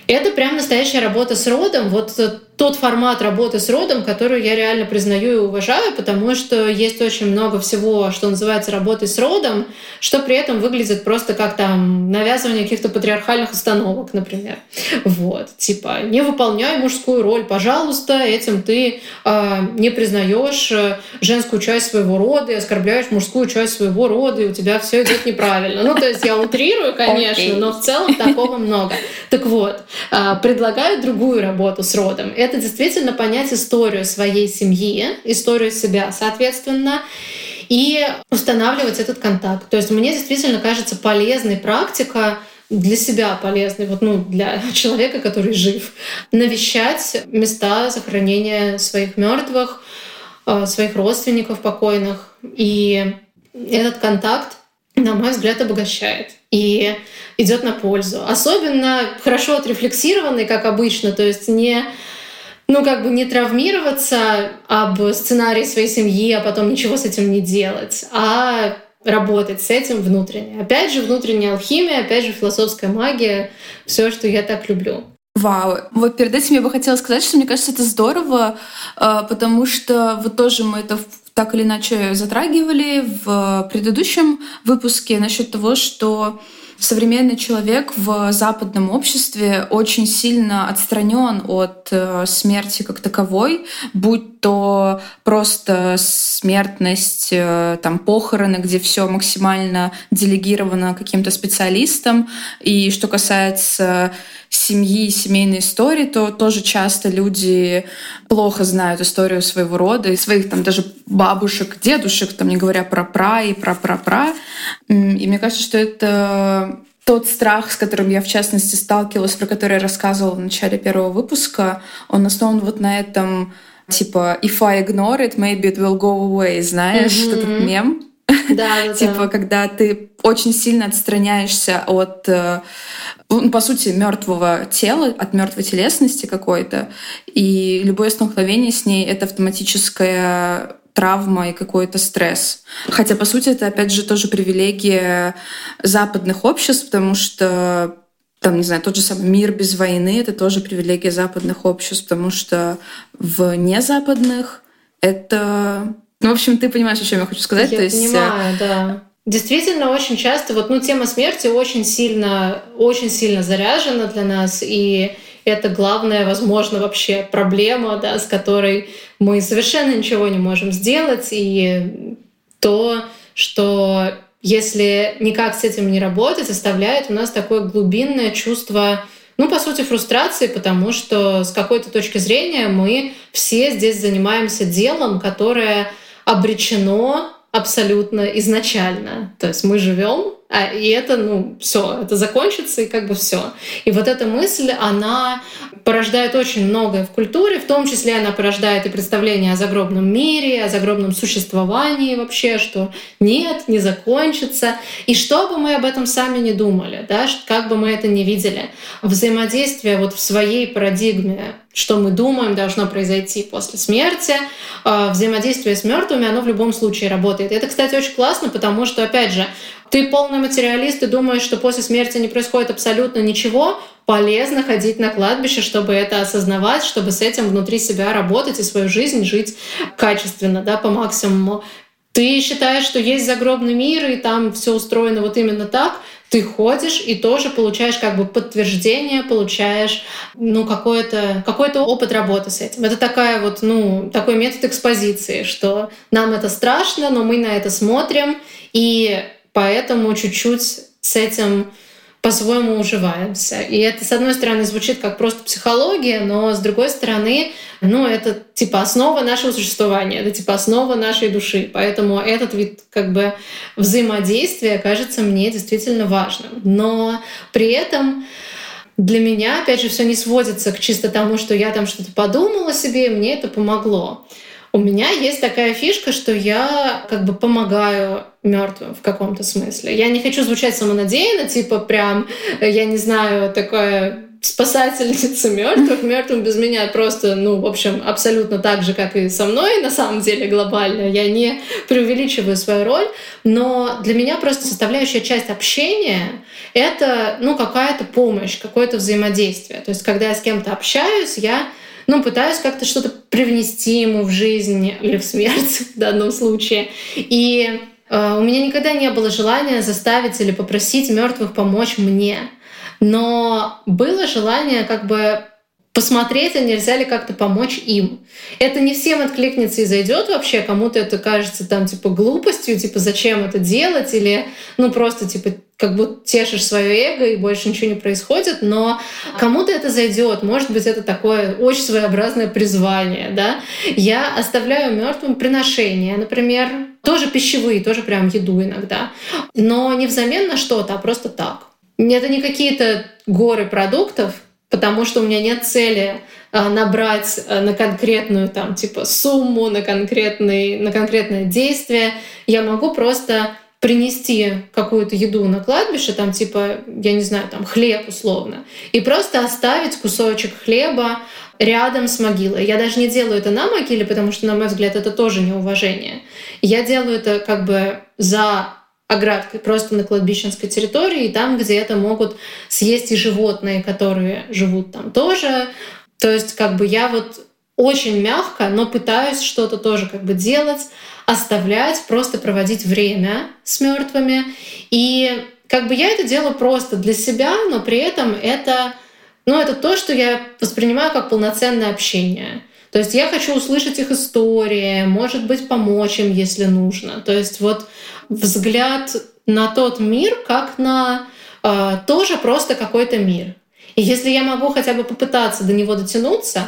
Это прям настоящая работа с родом. Вот тот формат работы с родом, которую я реально признаю и уважаю, потому что есть очень много всего, что называется работой с родом, что при этом выглядит просто как там навязывание каких-то патриархальных установок, например. Вот, типа, не выполняй мужскую роль, пожалуйста, этим ты э, не признаешь э, женскую часть своего рода и оскорбляешь мужскую часть своего рода, и у тебя все идет неправильно. Ну, то есть я утрирую, конечно, okay. но в целом такого много. Так вот, э, предлагаю другую работу с родом это действительно понять историю своей семьи, историю себя, соответственно, и устанавливать этот контакт. То есть мне действительно кажется полезной практика для себя полезной, вот, ну, для человека, который жив, навещать места захоронения своих мертвых, э, своих родственников покойных. И этот контакт, на мой взгляд, обогащает и идет на пользу. Особенно хорошо отрефлексированный, как обычно, то есть не ну, как бы не травмироваться об сценарии своей семьи, а потом ничего с этим не делать, а работать с этим внутренне. Опять же, внутренняя алхимия, опять же, философская магия, все, что я так люблю. Вау. Вот перед этим я бы хотела сказать, что мне кажется, это здорово, а, потому что вот тоже мы это так или иначе затрагивали в предыдущем выпуске насчет того, что современный человек в западном обществе очень сильно отстранен от э, смерти как таковой, будь то просто смертность, э, там похороны, где все максимально делегировано каким-то специалистам. И что касается семьи, семейной истории, то тоже часто люди плохо знают историю своего рода и своих там даже бабушек, дедушек, там не говоря про пра и про пра пра. И мне кажется, что это тот страх, с которым я, в частности, сталкивалась, про который я рассказывала в начале первого выпуска, он основан вот на этом типа «if I ignore it, maybe it will go away», знаешь, mm-hmm. этот мем? Да, да, типа, когда ты очень сильно отстраняешься от, э, ну, по сути, мертвого тела, от мертвой телесности какой-то, и любое столкновение с ней — это автоматическая травма и какой-то стресс. Хотя, по сути, это, опять же, тоже привилегия западных обществ, потому что там, не знаю, тот же самый мир без войны — это тоже привилегия западных обществ, потому что в незападных это... Ну, в общем, ты понимаешь, о чем я хочу сказать. Я То есть... Э, понимаю, да. Действительно, очень часто вот, ну, тема смерти очень сильно, очень сильно заряжена для нас, и это главная, возможно, вообще проблема, да, с которой мы совершенно ничего не можем сделать. И то, что если никак с этим не работать, оставляет у нас такое глубинное чувство ну, по сути, фрустрации, потому что с какой-то точки зрения мы все здесь занимаемся делом, которое обречено абсолютно изначально. То есть мы живем а, и это, ну, все, это закончится, и как бы все. И вот эта мысль, она порождает очень многое в культуре, в том числе она порождает и представление о загробном мире, о загробном существовании вообще, что нет, не закончится. И что бы мы об этом сами не думали, да, как бы мы это не видели, взаимодействие вот в своей парадигме что мы думаем должно произойти после смерти, а, взаимодействие с мертвыми, оно в любом случае работает. Это, кстати, очень классно, потому что, опять же, ты полный материалист, и думаешь, что после смерти не происходит абсолютно ничего, полезно ходить на кладбище, чтобы это осознавать, чтобы с этим внутри себя работать и свою жизнь жить качественно, да, по максимуму. Ты считаешь, что есть загробный мир, и там все устроено вот именно так, ты ходишь и тоже получаешь как бы подтверждение, получаешь ну, какой-то какой опыт работы с этим. Это такая вот, ну, такой метод экспозиции, что нам это страшно, но мы на это смотрим, и поэтому чуть-чуть с этим по-своему уживаемся. И это, с одной стороны, звучит как просто психология, но с другой стороны, ну, это типа основа нашего существования, это типа основа нашей души. Поэтому этот вид как бы взаимодействия кажется мне действительно важным. Но при этом для меня, опять же, все не сводится к чисто тому, что я там что-то подумала себе, и мне это помогло. У меня есть такая фишка, что я как бы помогаю мертвым в каком-то смысле. Я не хочу звучать самонадеянно, типа прям, я не знаю, такое спасательница мертвых, мертвым без меня просто, ну, в общем, абсолютно так же, как и со мной, на самом деле, глобально. Я не преувеличиваю свою роль, но для меня просто составляющая часть общения — это, ну, какая-то помощь, какое-то взаимодействие. То есть, когда я с кем-то общаюсь, я ну, пытаюсь как-то что-то привнести ему в жизнь или в смерть в данном случае. И э, у меня никогда не было желания заставить или попросить мертвых помочь мне. Но было желание как бы посмотреть, а нельзя ли как-то помочь им. Это не всем откликнется и зайдет вообще, кому-то это кажется там типа глупостью, типа зачем это делать, или ну просто типа как будто тешишь свое эго и больше ничего не происходит, но кому-то это зайдет, может быть, это такое очень своеобразное призвание, да. Я оставляю мертвым приношения, например, тоже пищевые, тоже прям еду иногда, но не взамен на что-то, а просто так. Это не какие-то горы продуктов, потому что у меня нет цели а, набрать а, на конкретную там типа сумму, на, конкретный, на конкретное действие. Я могу просто принести какую-то еду на кладбище, там типа, я не знаю, там хлеб условно, и просто оставить кусочек хлеба рядом с могилой. Я даже не делаю это на могиле, потому что, на мой взгляд, это тоже неуважение. Я делаю это как бы за оградкой просто на кладбищенской территории, и там, где это могут съесть и животные, которые живут там тоже. То есть как бы я вот очень мягко, но пытаюсь что-то тоже как бы делать, оставлять, просто проводить время с мертвыми. И как бы я это делаю просто для себя, но при этом это, ну, это то, что я воспринимаю как полноценное общение. То есть я хочу услышать их истории, может быть, помочь им, если нужно. То есть вот взгляд на тот мир как на э, тоже просто какой-то мир. И если я могу хотя бы попытаться до него дотянуться,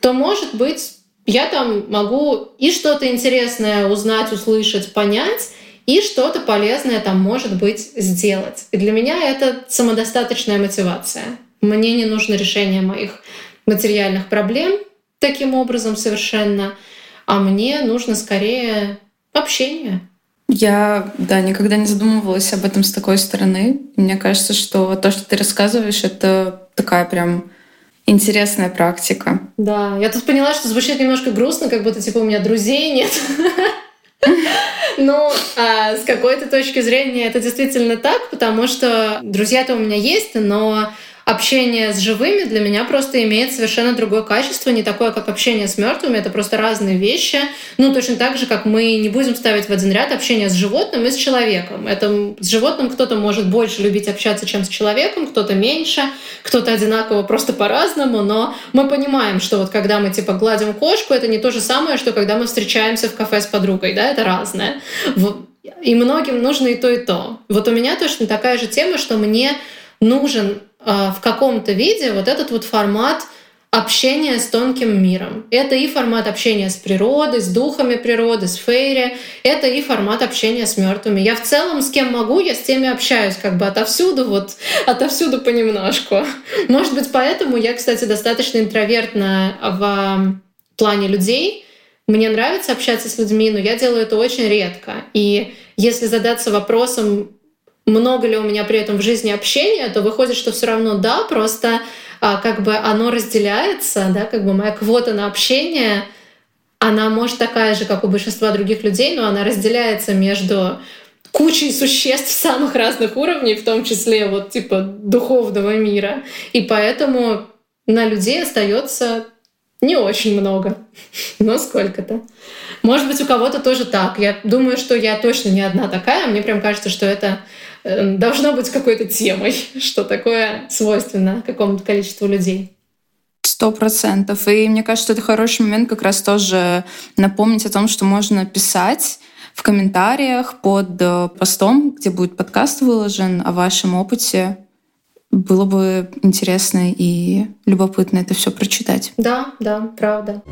то, может быть, я там могу и что-то интересное узнать, услышать, понять, и что-то полезное там, может быть, сделать. И для меня это самодостаточная мотивация. Мне не нужно решение моих материальных проблем, таким образом совершенно, а мне нужно скорее общение. Я, да, никогда не задумывалась об этом с такой стороны. Мне кажется, что то, что ты рассказываешь, это такая прям интересная практика. Да, я тут поняла, что звучит немножко грустно, как будто типа у меня друзей нет. Ну, а с какой-то точки зрения это действительно так, потому что друзья-то у меня есть, но общение с живыми для меня просто имеет совершенно другое качество, не такое, как общение с мертвыми. Это просто разные вещи. Ну, точно так же, как мы не будем ставить в один ряд общение с животным и с человеком. Это с животным кто-то может больше любить общаться, чем с человеком, кто-то меньше, кто-то одинаково просто по-разному, но мы понимаем, что вот когда мы типа гладим кошку, это не то же самое, что когда мы встречаемся в кафе с подругой, да, это разное. И многим нужно и то, и то. Вот у меня точно такая же тема, что мне нужен в каком-то виде вот этот вот формат общения с тонким миром. Это и формат общения с природой, с духами природы, с фейри. Это и формат общения с мертвыми. Я в целом с кем могу, я с теми общаюсь как бы отовсюду, вот отовсюду понемножку. Может быть, поэтому я, кстати, достаточно интровертна в плане людей. Мне нравится общаться с людьми, но я делаю это очень редко. И если задаться вопросом, много ли у меня при этом в жизни общения, то выходит, что все равно да, просто а, как бы оно разделяется, да, как бы моя квота на общение, она может такая же, как у большинства других людей, но она разделяется между кучей существ самых разных уровней, в том числе вот типа духовного мира. И поэтому на людей остается не очень много, но сколько-то. Может быть, у кого-то тоже так. Я думаю, что я точно не одна такая. Мне прям кажется, что это должно быть какой-то темой, что такое свойственно какому-то количеству людей. Сто процентов. И мне кажется, это хороший момент как раз тоже напомнить о том, что можно писать в комментариях под э, постом, где будет подкаст выложен о вашем опыте. Было бы интересно и любопытно это все прочитать. Да, да, правда.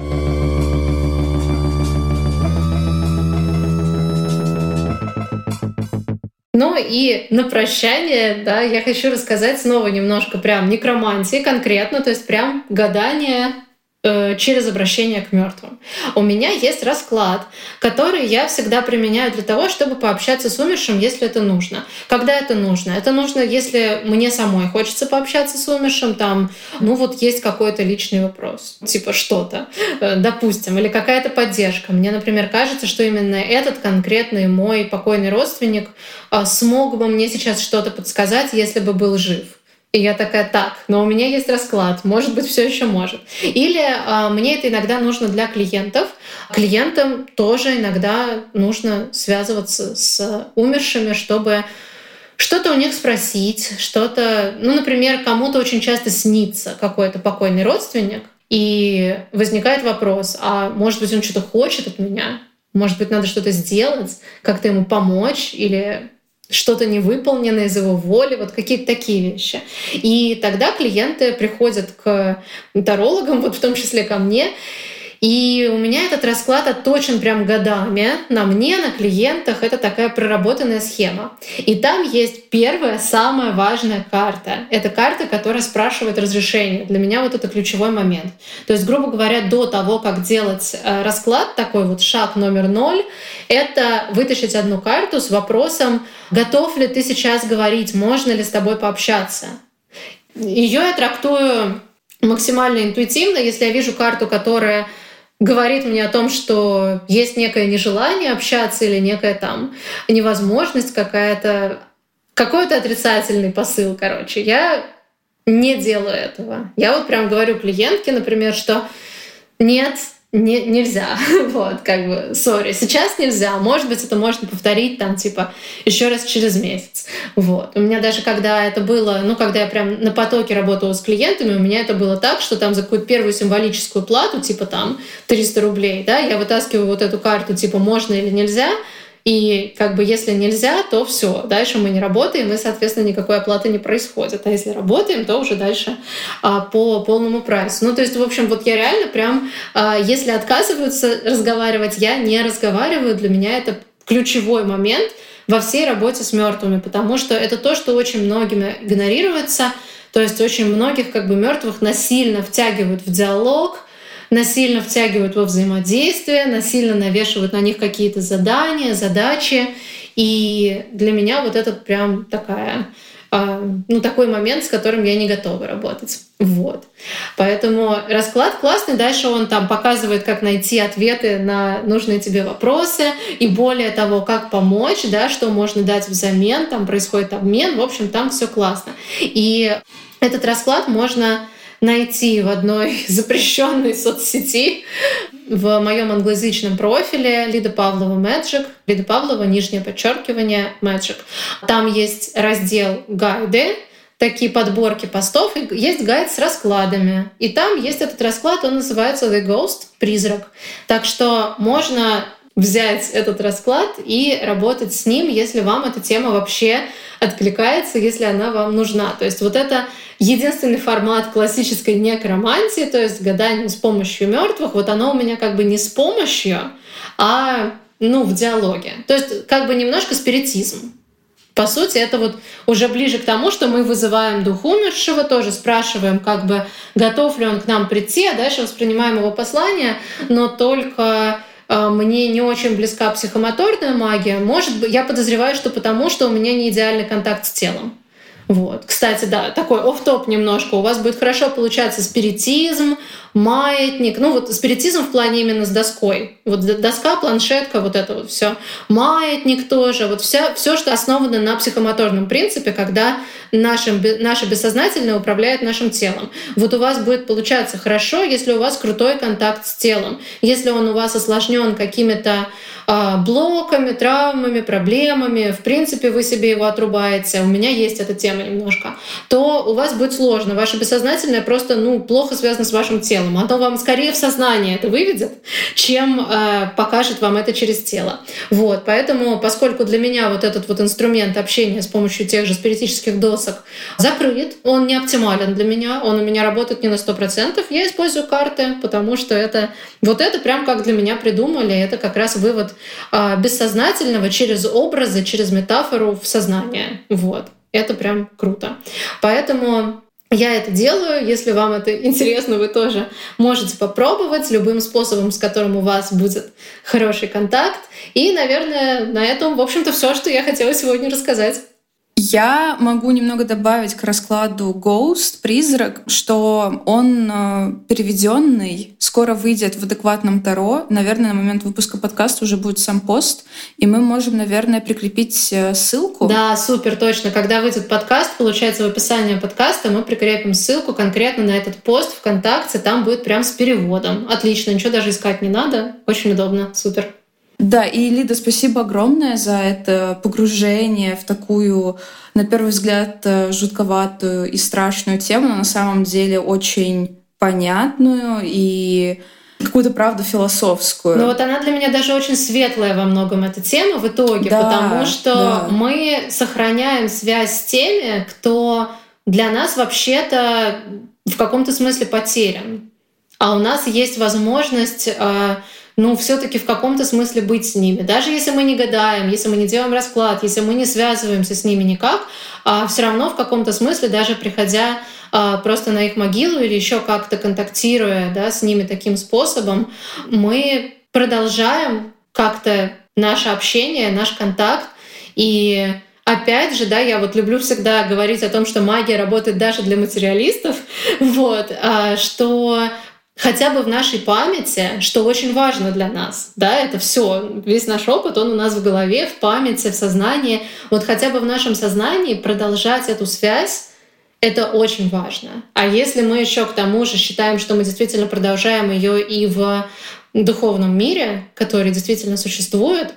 Ну и на прощание, да, я хочу рассказать снова немножко прям некромантии конкретно, то есть прям гадание через обращение к мертвым. У меня есть расклад, который я всегда применяю для того, чтобы пообщаться с умершим, если это нужно. Когда это нужно? Это нужно, если мне самой хочется пообщаться с умершим, там, ну вот есть какой-то личный вопрос, типа что-то, э, допустим, или какая-то поддержка. Мне, например, кажется, что именно этот конкретный мой покойный родственник э, смог бы мне сейчас что-то подсказать, если бы был жив. И я такая, так, но у меня есть расклад, может быть, все еще может. Или а, мне это иногда нужно для клиентов. Клиентам тоже иногда нужно связываться с умершими, чтобы что-то у них спросить, что-то, ну, например, кому-то очень часто снится какой-то покойный родственник, и возникает вопрос, а может быть, он что-то хочет от меня? Может быть, надо что-то сделать, как-то ему помочь или что-то не выполнено из его воли, вот какие-то такие вещи. И тогда клиенты приходят к тарологам, вот в том числе ко мне, и у меня этот расклад отточен прям годами. На мне, на клиентах это такая проработанная схема. И там есть первая, самая важная карта. Это карта, которая спрашивает разрешение. Для меня вот это ключевой момент. То есть, грубо говоря, до того, как делать э, расклад, такой вот шаг номер ноль, это вытащить одну карту с вопросом, готов ли ты сейчас говорить, можно ли с тобой пообщаться. Ее я трактую максимально интуитивно, если я вижу карту, которая говорит мне о том, что есть некое нежелание общаться или некая там невозможность какая-то, какой-то отрицательный посыл, короче. Я не делаю этого. Я вот прям говорю клиентке, например, что нет, не, нельзя. вот, как бы, сори, сейчас нельзя. Может быть, это можно повторить там, типа, еще раз через месяц. Вот. У меня даже когда это было, ну, когда я прям на потоке работала с клиентами, у меня это было так, что там за какую-то первую символическую плату, типа там 300 рублей, да, я вытаскиваю вот эту карту, типа, можно или нельзя, и как бы если нельзя, то все, дальше мы не работаем, и, соответственно, никакой оплаты не происходит. А если работаем, то уже дальше а, по полному прайсу. Ну, то есть, в общем, вот я реально прям, а, если отказываются разговаривать, я не разговариваю. Для меня это ключевой момент во всей работе с мертвыми, потому что это то, что очень многими игнорируется. То есть очень многих как бы мертвых насильно втягивают в диалог, насильно втягивают во взаимодействие, насильно навешивают на них какие-то задания, задачи. И для меня вот это прям такая а, ну, такой момент, с которым я не готова работать. Вот. Поэтому расклад классный. Дальше он там показывает, как найти ответы на нужные тебе вопросы. И более того, как помочь, да, что можно дать взамен. Там происходит обмен. В общем, там все классно. И этот расклад можно найти в одной запрещенной соцсети в моем англоязычном профиле Лида Павлова Magic, Лида Павлова, нижнее подчеркивание Magic. Там есть раздел «Гайды», такие подборки постов, и есть гайд с раскладами. И там есть этот расклад, он называется The Ghost, призрак. Так что можно взять этот расклад и работать с ним, если вам эта тема вообще откликается, если она вам нужна. То есть вот это единственный формат классической некромантии, то есть гадание с помощью мертвых, вот оно у меня как бы не с помощью, а ну, в диалоге. То есть как бы немножко спиритизм. По сути, это вот уже ближе к тому, что мы вызываем дух умершего, тоже спрашиваем, как бы готов ли он к нам прийти, а дальше воспринимаем его послание, но только а, мне не очень близка психомоторная магия. Может быть, я подозреваю, что потому, что у меня не идеальный контакт с телом. Вот. Кстати, да, такой оф-топ немножко. У вас будет хорошо получаться спиритизм, маятник. Ну вот спиритизм в плане именно с доской. Вот доска, планшетка, вот это вот все. Маятник тоже. Вот вся, все, что основано на психомоторном принципе, когда нашим, наше бессознательное управляет нашим телом. Вот у вас будет получаться хорошо, если у вас крутой контакт с телом. Если он у вас осложнен какими-то блоками, травмами, проблемами, в принципе, вы себе его отрубаете, у меня есть эта тема немножко, то у вас будет сложно. Ваше бессознательное просто ну, плохо связано с вашим телом. Оно вам скорее в сознание это выведет, чем э, покажет вам это через тело. Вот, поэтому, поскольку для меня вот этот вот инструмент общения с помощью тех же спиритических досок закрыт, он не оптимален для меня, он у меня работает не на 100%, я использую карты, потому что это вот это прям как для меня придумали, это как раз вывод бессознательного через образы, через метафору в сознание. Вот. Это прям круто. Поэтому я это делаю. Если вам это интересно, вы тоже можете попробовать любым способом, с которым у вас будет хороший контакт. И, наверное, на этом, в общем-то, все, что я хотела сегодня рассказать. Я могу немного добавить к раскладу Ghost, призрак, что он э, переведенный, скоро выйдет в адекватном Таро. Наверное, на момент выпуска подкаста уже будет сам пост, и мы можем, наверное, прикрепить э, ссылку. Да, супер, точно. Когда выйдет подкаст, получается, в описании подкаста мы прикрепим ссылку конкретно на этот пост ВКонтакте, там будет прям с переводом. Отлично, ничего даже искать не надо. Очень удобно, супер. Да, и Лида, спасибо огромное за это погружение в такую, на первый взгляд, э, жутковатую и страшную тему, но на самом деле очень понятную и какую-то правду философскую. Ну вот она для меня даже очень светлая во многом эта тема в итоге, да, потому что да. мы сохраняем связь с теми, кто для нас вообще-то в каком-то смысле потерян. А у нас есть возможность э, ну, все-таки в каком-то смысле быть с ними. Даже если мы не гадаем, если мы не делаем расклад, если мы не связываемся с ними никак, а все равно в каком-то смысле, даже приходя а, просто на их могилу или еще как-то контактируя да, с ними таким способом, мы продолжаем как-то наше общение, наш контакт. И опять же, да, я вот люблю всегда говорить о том, что магия работает даже для материалистов, вот, а, что хотя бы в нашей памяти, что очень важно для нас. Да, это все, весь наш опыт, он у нас в голове, в памяти, в сознании. Вот хотя бы в нашем сознании продолжать эту связь, это очень важно. А если мы еще к тому же считаем, что мы действительно продолжаем ее и в духовном мире, который действительно существует,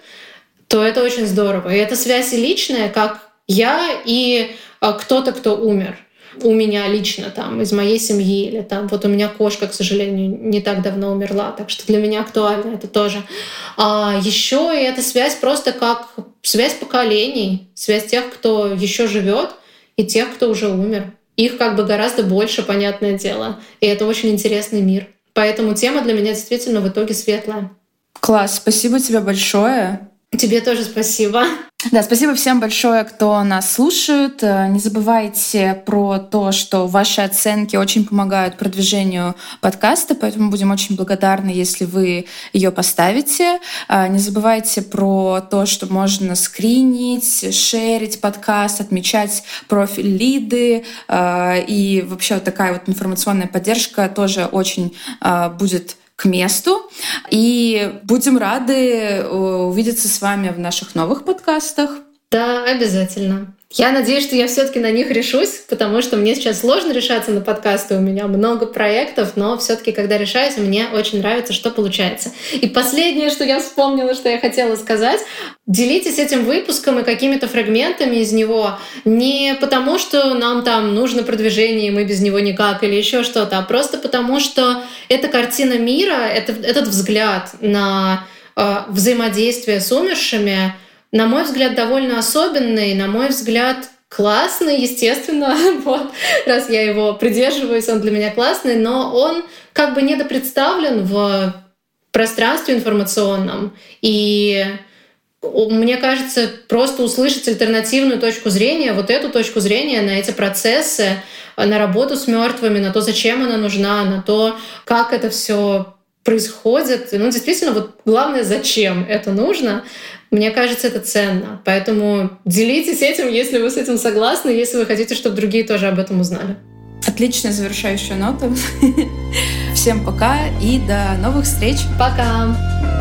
то это очень здорово. И эта связь и личная, как я и а, кто-то, кто умер у меня лично там, из моей семьи, или там вот у меня кошка, к сожалению, не так давно умерла, так что для меня актуально это тоже. А еще и эта связь просто как связь поколений, связь тех, кто еще живет, и тех, кто уже умер. Их как бы гораздо больше, понятное дело. И это очень интересный мир. Поэтому тема для меня действительно в итоге светлая. Класс, спасибо тебе большое. Тебе тоже спасибо. Да, спасибо всем большое, кто нас слушает. Э, не забывайте про то, что ваши оценки очень помогают продвижению подкаста, поэтому будем очень благодарны, если вы ее поставите. Э, не забывайте про то, что можно скринить, шерить подкаст, отмечать профиль лиды. Э, и вообще вот такая вот информационная поддержка тоже очень будет месту. И будем рады э, увидеться с вами в наших новых подкастах. Да, обязательно. Я надеюсь, что я все-таки на них решусь, потому что мне сейчас сложно решаться на подкасты. У меня много проектов, но все-таки, когда решаюсь, мне очень нравится, что получается. И последнее, что я вспомнила, что я хотела сказать, делитесь этим выпуском и какими-то фрагментами из него не потому, что нам там нужно продвижение, и мы без него никак, или еще что-то, а просто потому, что эта картина мира, это, этот взгляд на э, взаимодействие с умершими, на мой взгляд, довольно особенный, на мой взгляд, классный, естественно, вот, раз я его придерживаюсь, он для меня классный, но он как бы недопредставлен в пространстве информационном. И мне кажется, просто услышать альтернативную точку зрения, вот эту точку зрения на эти процессы, на работу с мертвыми, на то, зачем она нужна, на то, как это все происходят. Ну, действительно, вот главное, зачем это нужно. Мне кажется, это ценно. Поэтому делитесь этим, если вы с этим согласны, если вы хотите, чтобы другие тоже об этом узнали. Отличная завершающая нота. Всем пока и до новых встреч. Пока!